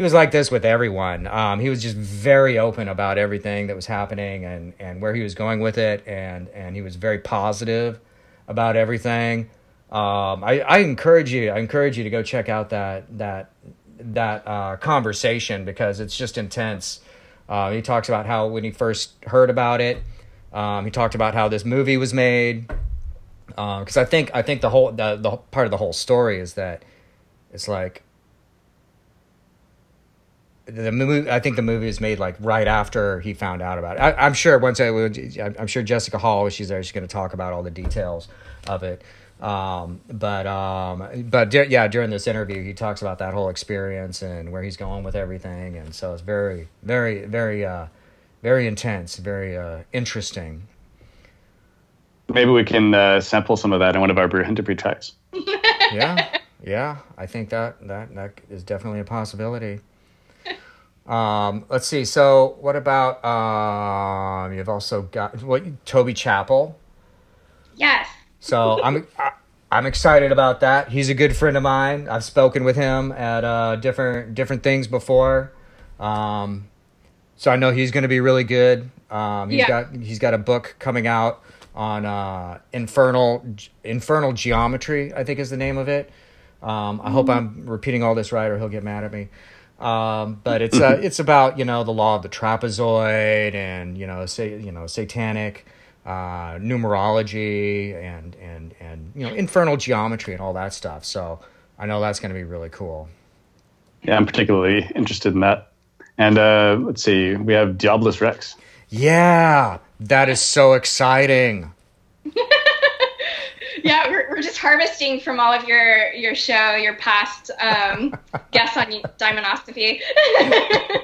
he was like this with everyone. Um, he was just very open about everything that was happening and, and where he was going with it, and, and he was very positive about everything. Um, I, I encourage you. I encourage you to go check out that that that uh, conversation because it's just intense. Uh, he talks about how when he first heard about it, um, he talked about how this movie was made. Because I think I think the whole the, the part of the whole story is that it's like the movie i think the movie was made like right after he found out about it. I, i'm sure once i i'm sure jessica hall she's there she's going to talk about all the details of it. Um, but um, but yeah, during this interview, he talks about that whole experience and where he's going with everything, and so it's very, very, very, uh, very intense, very uh, interesting. Maybe we can uh, sample some of that in one of our brew interview tracks. (laughs) yeah, yeah, I think that that that is definitely a possibility. Um, let's see. So, what about um, you've also got what Toby Chapel? Yes. So I'm I, I'm excited about that. He's a good friend of mine. I've spoken with him at uh, different different things before. Um, so I know he's going to be really good. Um, he's Yeah. got he's got a book coming out on uh, infernal infernal geometry. I think is the name of it. Um, I hope I'm repeating all this right, or he'll get mad at me. Um, but it's uh, (laughs) it's about you know the law of the trapezoid and you know say you know satanic uh, numerology and and and you know infernal geometry and all that stuff. So I know that's going to be really cool. Yeah, I'm particularly interested in that. And uh, let's see, we have Diabolus Rex. Yeah, that is so exciting. (laughs) Yeah, we're, we're just harvesting from all of your your show, your past um, (laughs) guests on Diamonosophy. (laughs)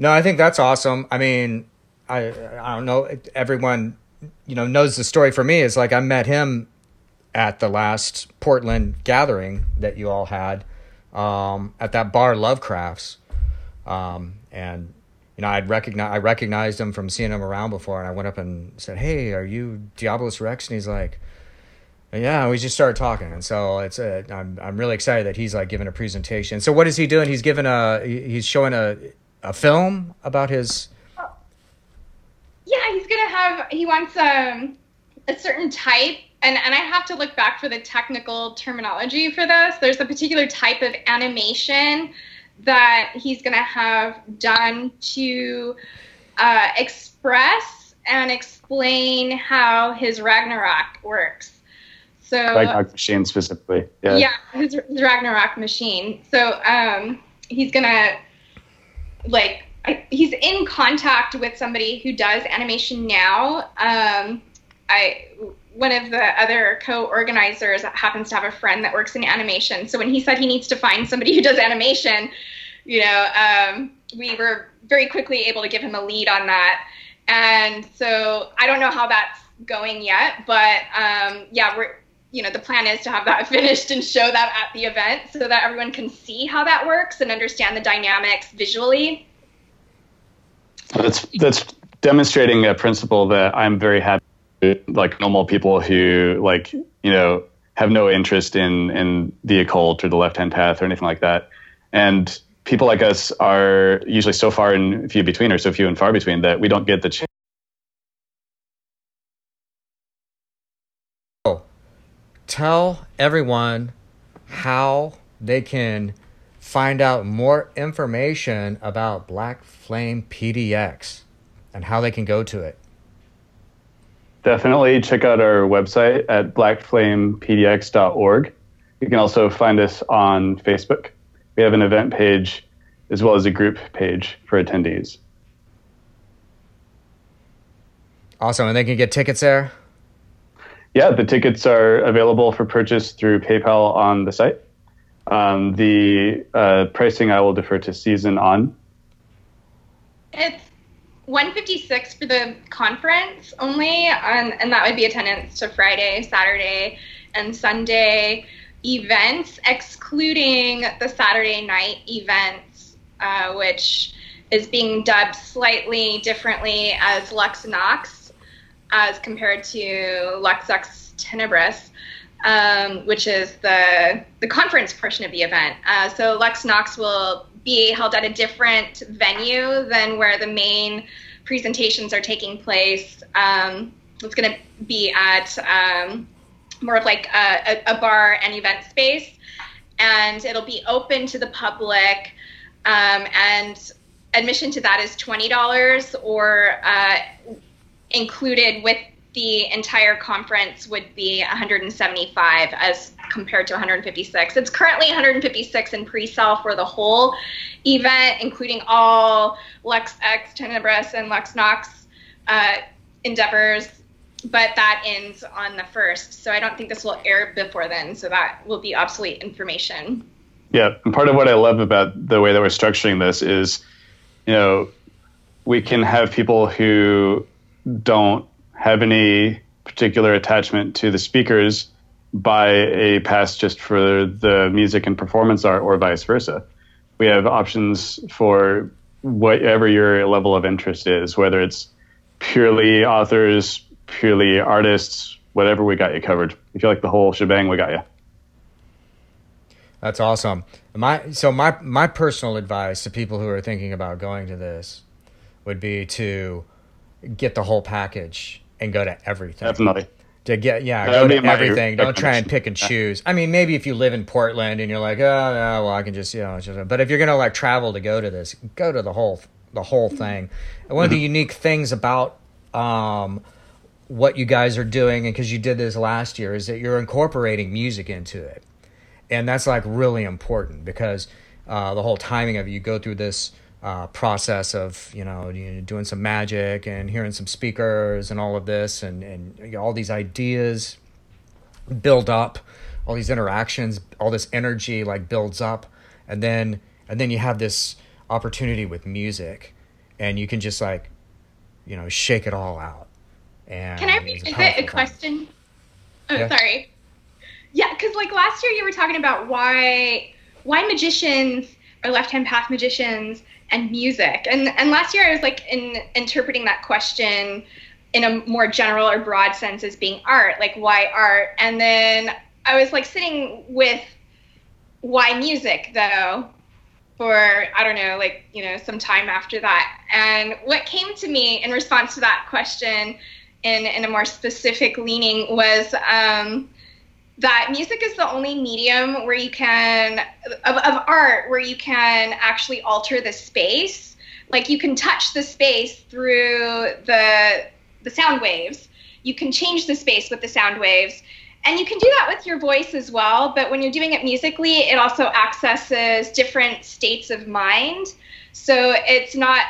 No, I think that's awesome. I mean, I I don't know. Everyone, you know, knows the story for me is like I met him at the last Portland gathering that you all had um, at that bar Lovecrafts, um, and you know I'd recognize I recognized him from seeing him around before, and I went up and said, "Hey, are you Diabolus Rex?" And he's like. Yeah, we just started talking, and so it's a, I'm I'm really excited that he's like giving a presentation. So what is he doing? He's giving a he's showing a a film about his yeah, he's gonna have. He wants um, a certain type, and and I have to look back for the technical terminology for this. There's a particular type of animation that he's gonna have done to uh, express and explain how his Ragnarok works. So Ragnarok Machine specifically. Yeah. yeah, his, his Ragnarok machine. So um, he's gonna like he's in contact with somebody who does animation now. Um, I one of the other co-organizers happens to have a friend that works in animation. So when he said he needs to find somebody who does animation, you know, um, we were very quickly able to give him a lead on that. And so I don't know how that's going yet, but um, yeah, we're you know the plan is to have that (laughs) finished and show that at the event so that everyone can see how that works and understand the dynamics visually. That's that's demonstrating a principle that I'm very happy. Like normal people who like you know have no interest in in the occult or the left hand path or anything like that, and people like us are usually so far and few between, or so few and far between that we don't get the chance. oh. tell everyone how they can find out more information about Black Flame PDX and how they can go to it. Definitely check out our website at blackflamepdx.org. You can also find us on Facebook. We have an event page as well as a group page for attendees. Awesome. And they can get tickets there. Yeah, the tickets are available for purchase through PayPal on the site. Um, the uh, pricing I will defer to season on. It's 156 for the conference only, and, and that would be attendance to Friday, Saturday, and Sunday events, excluding the Saturday night events, uh, which is being dubbed slightly differently as Lux Nox as compared to Lux Ex Tenebris. Um, which is the the conference portion of the event. Uh, so Lux Nox will be held at a different venue than where the main presentations are taking place. Um, it's going to be at um, more of like a, a, bar and event space, and it'll be open to the public. Um, and admission to that is twenty dollars, or uh, included with the entire conference would be 175 as compared to 156. It's currently 156 in pre-sale for the whole event, including all Lux Ex Tenebris and Lux Nox uh, endeavors. but that ends on the first. So I don't think this will air before then. So that will be obsolete information. Yeah, and part of what I love about the way that we're structuring this is, you know, we can have people who don't have any particular attachment to the speakers buy a pass just for the music and performance art or vice versa. We have options for whatever your level of interest is, whether it's purely authors, purely artists, whatever we got you covered. If you like the whole shebang, we got you. That's awesome. My so my my personal advice to people who are thinking about going to this would be to get the whole package and go to everything. Definitely. To get yeah, that go to everything. Don't try and pick and (laughs) choose. I mean, maybe if you live in Portland and you're like, oh, no, well, I can just you know, just, but if you're gonna like travel to go to this, go to the whole the whole thing. And one of the mm-hmm. unique things about um, what you guys are doing, and because you did this last year, is that you're incorporating music into it, and that's like really important because uh, the whole timing of it, you go through this uh, process of you know, doing some magic and hearing some speakers and all of this and and you know, all these ideas build up all these interactions all this energy like builds up. And then and then you have this opportunity with music and you can just like you know shake it all out. And can i revisit a, a question? Oh yeah. sorry. Yeah because like last year you were talking about why why magicians or left hand path magicians and music. And and last year I was like in interpreting that question in a more general or broad sense as being art, like why art? And then I was like sitting with why music though for I don't know, like, you know, some time after that. And what came to me in response to that question in in a more specific leaning was um that music is the only medium where you can of, of art where you can actually alter the space. Like you can touch the space through the the sound waves. You can change the space with the sound waves. And you can do that with your voice as well but when you're doing it musically it also accesses different states of mind. So it's not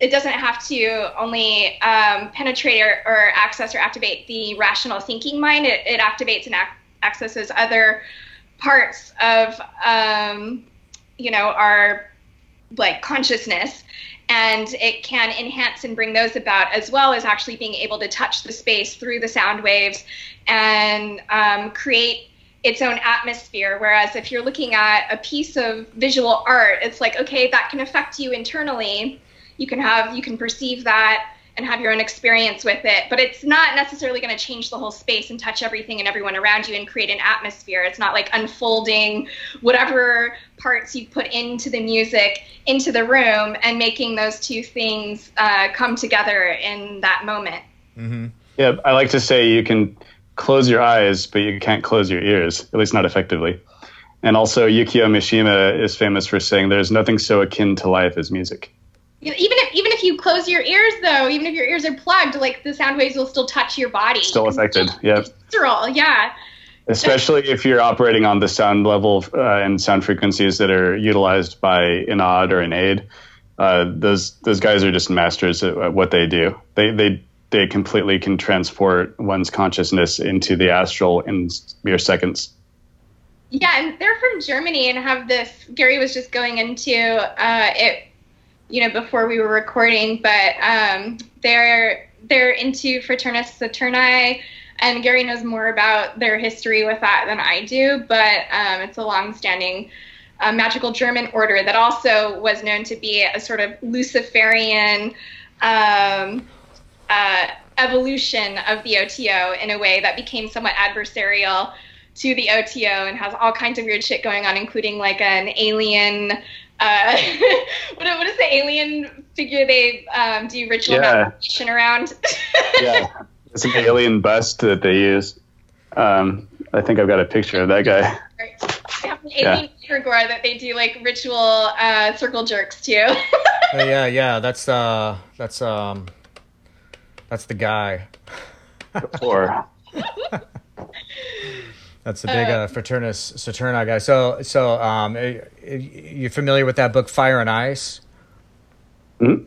it doesn't have to only um, penetrate or, or, access or activate the rational thinking mind. It, it activates and ac- accesses other parts of, um, you know, our like consciousness, and it can enhance and bring those about, as well as actually being able to touch the space through the sound waves and um, create its own atmosphere. Whereas if you're looking at a piece of visual art, it's like, okay, that can affect you internally you can have you can perceive that and have your own experience with it but it's not necessarily going to change the whole space and touch everything and everyone around you and create an atmosphere. It's not like unfolding whatever parts you put into the music into the room and making those two things uh, come together in that moment. Mm-hmm. yeah i like to say you can close your eyes but you can't close your ears at least not effectively. And also yukio mishima is famous for saying there's nothing so akin to life as music even if even if you close your ears though, even if your ears are plugged, like the sound waves will still touch your body. Still affected. Yeah. Visceral. Yeah. Especially if you're operating on the sound level uh, and sound frequencies that are utilized by Inad or Inade. Uh, those those guys are just masters at what they do. They they they completely can transport one's consciousness into the astral in mere seconds. Yeah, and they're from Germany and have this. Gary was just going into uh, it you know, before we were recording, but um, they're they're into Fraternitas Saturni, and Gary knows more about their history with that than I do. But um, it's a long-standing uh, magical German order that also was known to be a sort of Luciferian um, uh, evolution of the OTO in a way that became somewhat adversarial to the OTO and has all kinds of weird shit going on, including like an alien uh, (laughs) what, what is the alien figure they um, do ritual yeah. around? (laughs) yeah, it's an alien bust that they use. Um, I think I've got a picture of that guy. They have an alien yeah. that they do like ritual uh, circle jerks too. oh, (laughs) yeah, yeah, that's uh, that's um, that's the guy. Or. That's the big uh, uh, Fraternitas Saturni guy. So, so um, you familiar with that book, Fire and Ice? Mm-hmm.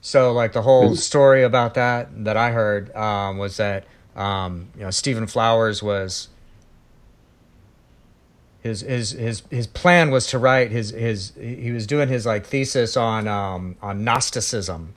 So like the whole story about that that I heard um, was that um, you know Stephen Flowers was his his his his plan was to write his his he was doing his like thesis on um, on Gnosticism,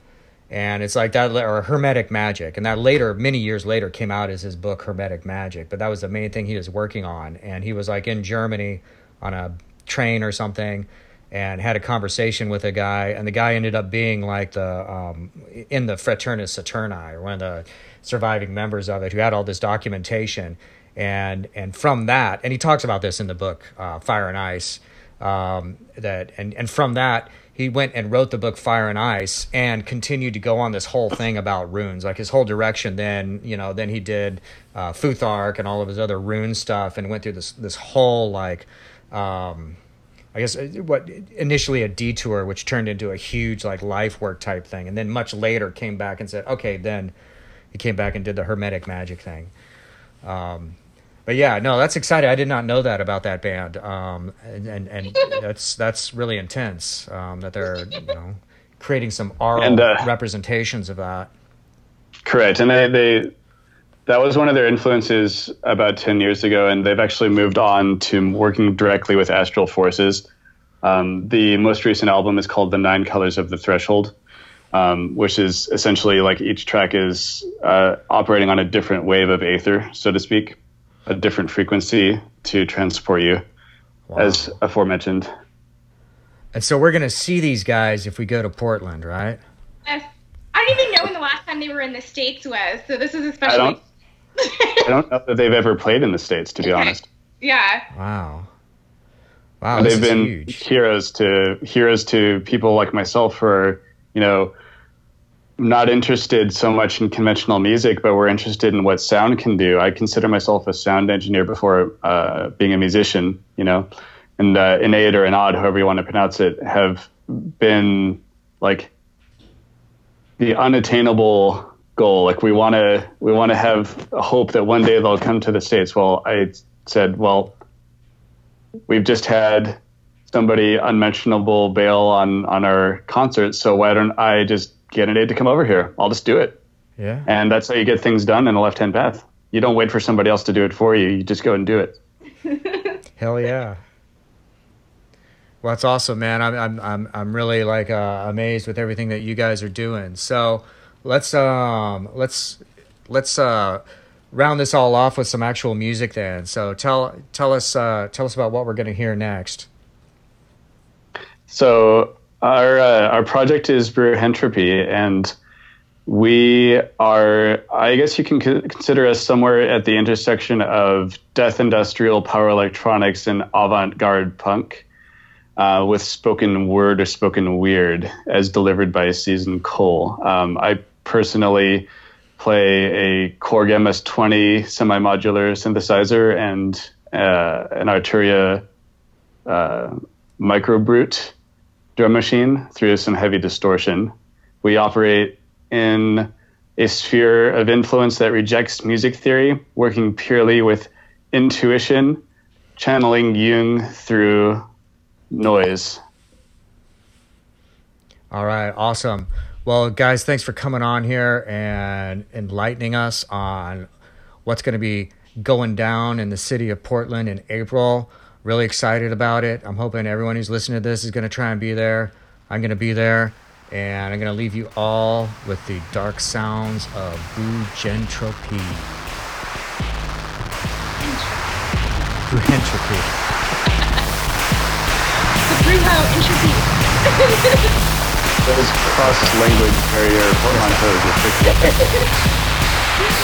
and it's like that or Hermetic magic, and that later many years later came out as his book Hermetic Magic. But that was the main thing he was working on, and he was like in Germany on a train or something, and had a conversation with a guy, and the guy ended up being like the um, in the Fraternitas Saturni or one of the surviving members of it who had all this documentation and and from that, and he talks about this in the book uh, Fire and Ice. Um, that and and from that he went and wrote the book Fire and Ice and continued to go on this whole thing about runes, like his whole direction. Then you know, then he did uh, Futhark and all of his other rune stuff, and went through this this whole like. Um, I guess uh, what initially a detour, which turned into a huge like life work type thing, and then much later came back and said, okay, then he came back and did the hermetic magic thing. Um, but yeah, no, that's exciting. I did not know that about that band, um, and, and, and (laughs) that's that's really intense um, that they're you know creating some aural and, uh, representations of that. Correct, and they, they that was one of their influences about ten years ago, and they've actually moved on to working directly with Astral Forces. Um, the most recent album is called "The Nine Colors of the Threshold." Um, which is essentially like each track is uh, operating on a different wave of aether, so to speak a different frequency to transport you, wow. as aforementioned. And so we're going to see these guys if we go to Portland, right? Yes. I don't even know when the last time they were in the States was, so this is especially. I don't, I don't know that they've ever played in the States, to be okay. honest. Yeah. Wow. Wow. They've been huge. heroes to heroes to people like myself for you know, not interested so much in conventional music, but we're interested in what sound can do. I consider myself a sound engineer before uh, being a musician, you know, and uh, Inade or Inad, however you want to pronounce it, have been like the unattainable goal. Like we want to, we want to have hope that one day they'll come to the states. Well, I said, well, we've just had somebody unmentionable bail on on our concert, so why don't I just get Inade to come over here. I'll just do it. Yeah. And that's how you get things done in a left hand path. You don't wait for somebody else to do it for you. You just go and do it. (laughs) Hell yeah. Well, that's awesome, man. I'm I'm I'm I'm really like uh, amazed with everything that you guys are doing. So let's um let's let's uh round this all off with some actual music then. So tell tell us uh, tell us about what we're going to hear next. So our uh, our project is Brew Entropy, and we are. I guess you can consider us somewhere at the intersection of death industrial, power electronics, and avant-garde punk, uh, with spoken word or spoken weird, as delivered by Season Cole. Um, I personally play a Korg MS20 semi-modular synthesizer and uh, an Arturia uh, microbrute drum machine through some heavy distortion. We operate in a sphere of influence that rejects music theory, working purely with intuition, channeling Jung through noise. All right, awesome. Well, guys, thanks for coming on here and enlightening us on what's going to be going down in the city of Portland in April. Really excited about it. I'm hoping everyone who's listening to this is going to try and be there. I'm going to be there. And I'm going to leave you all with the dark sounds of Bougentropy. Bougentropy. the Brujo entropy. Those cross language barrier portmanteaus (laughs) you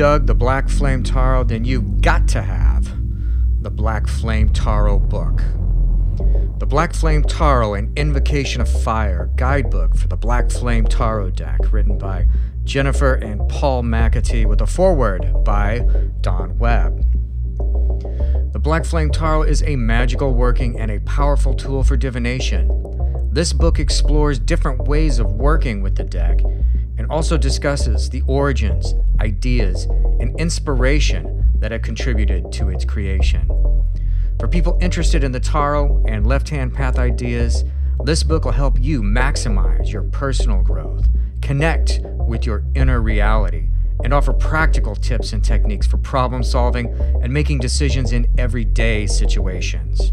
dug the Black Flame Tarot, then you've got to have the Black Flame Tarot book. The Black Flame Tarot An Invocation of Fire guidebook for the Black Flame Tarot deck, written by Jennifer and Paul McAtee, with a foreword by Don Webb. The Black Flame Tarot is a magical working and a powerful tool for divination. This book explores different ways of working with the deck and also discusses the origins, ideas, and inspiration that have contributed to its creation. For people interested in the tarot and left hand path ideas, this book will help you maximize your personal growth, connect with your inner reality, and offer practical tips and techniques for problem solving and making decisions in everyday situations.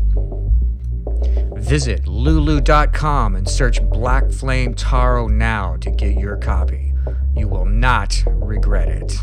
Visit lulu.com and search Black Flame Tarot now to get your copy. You will not regret it.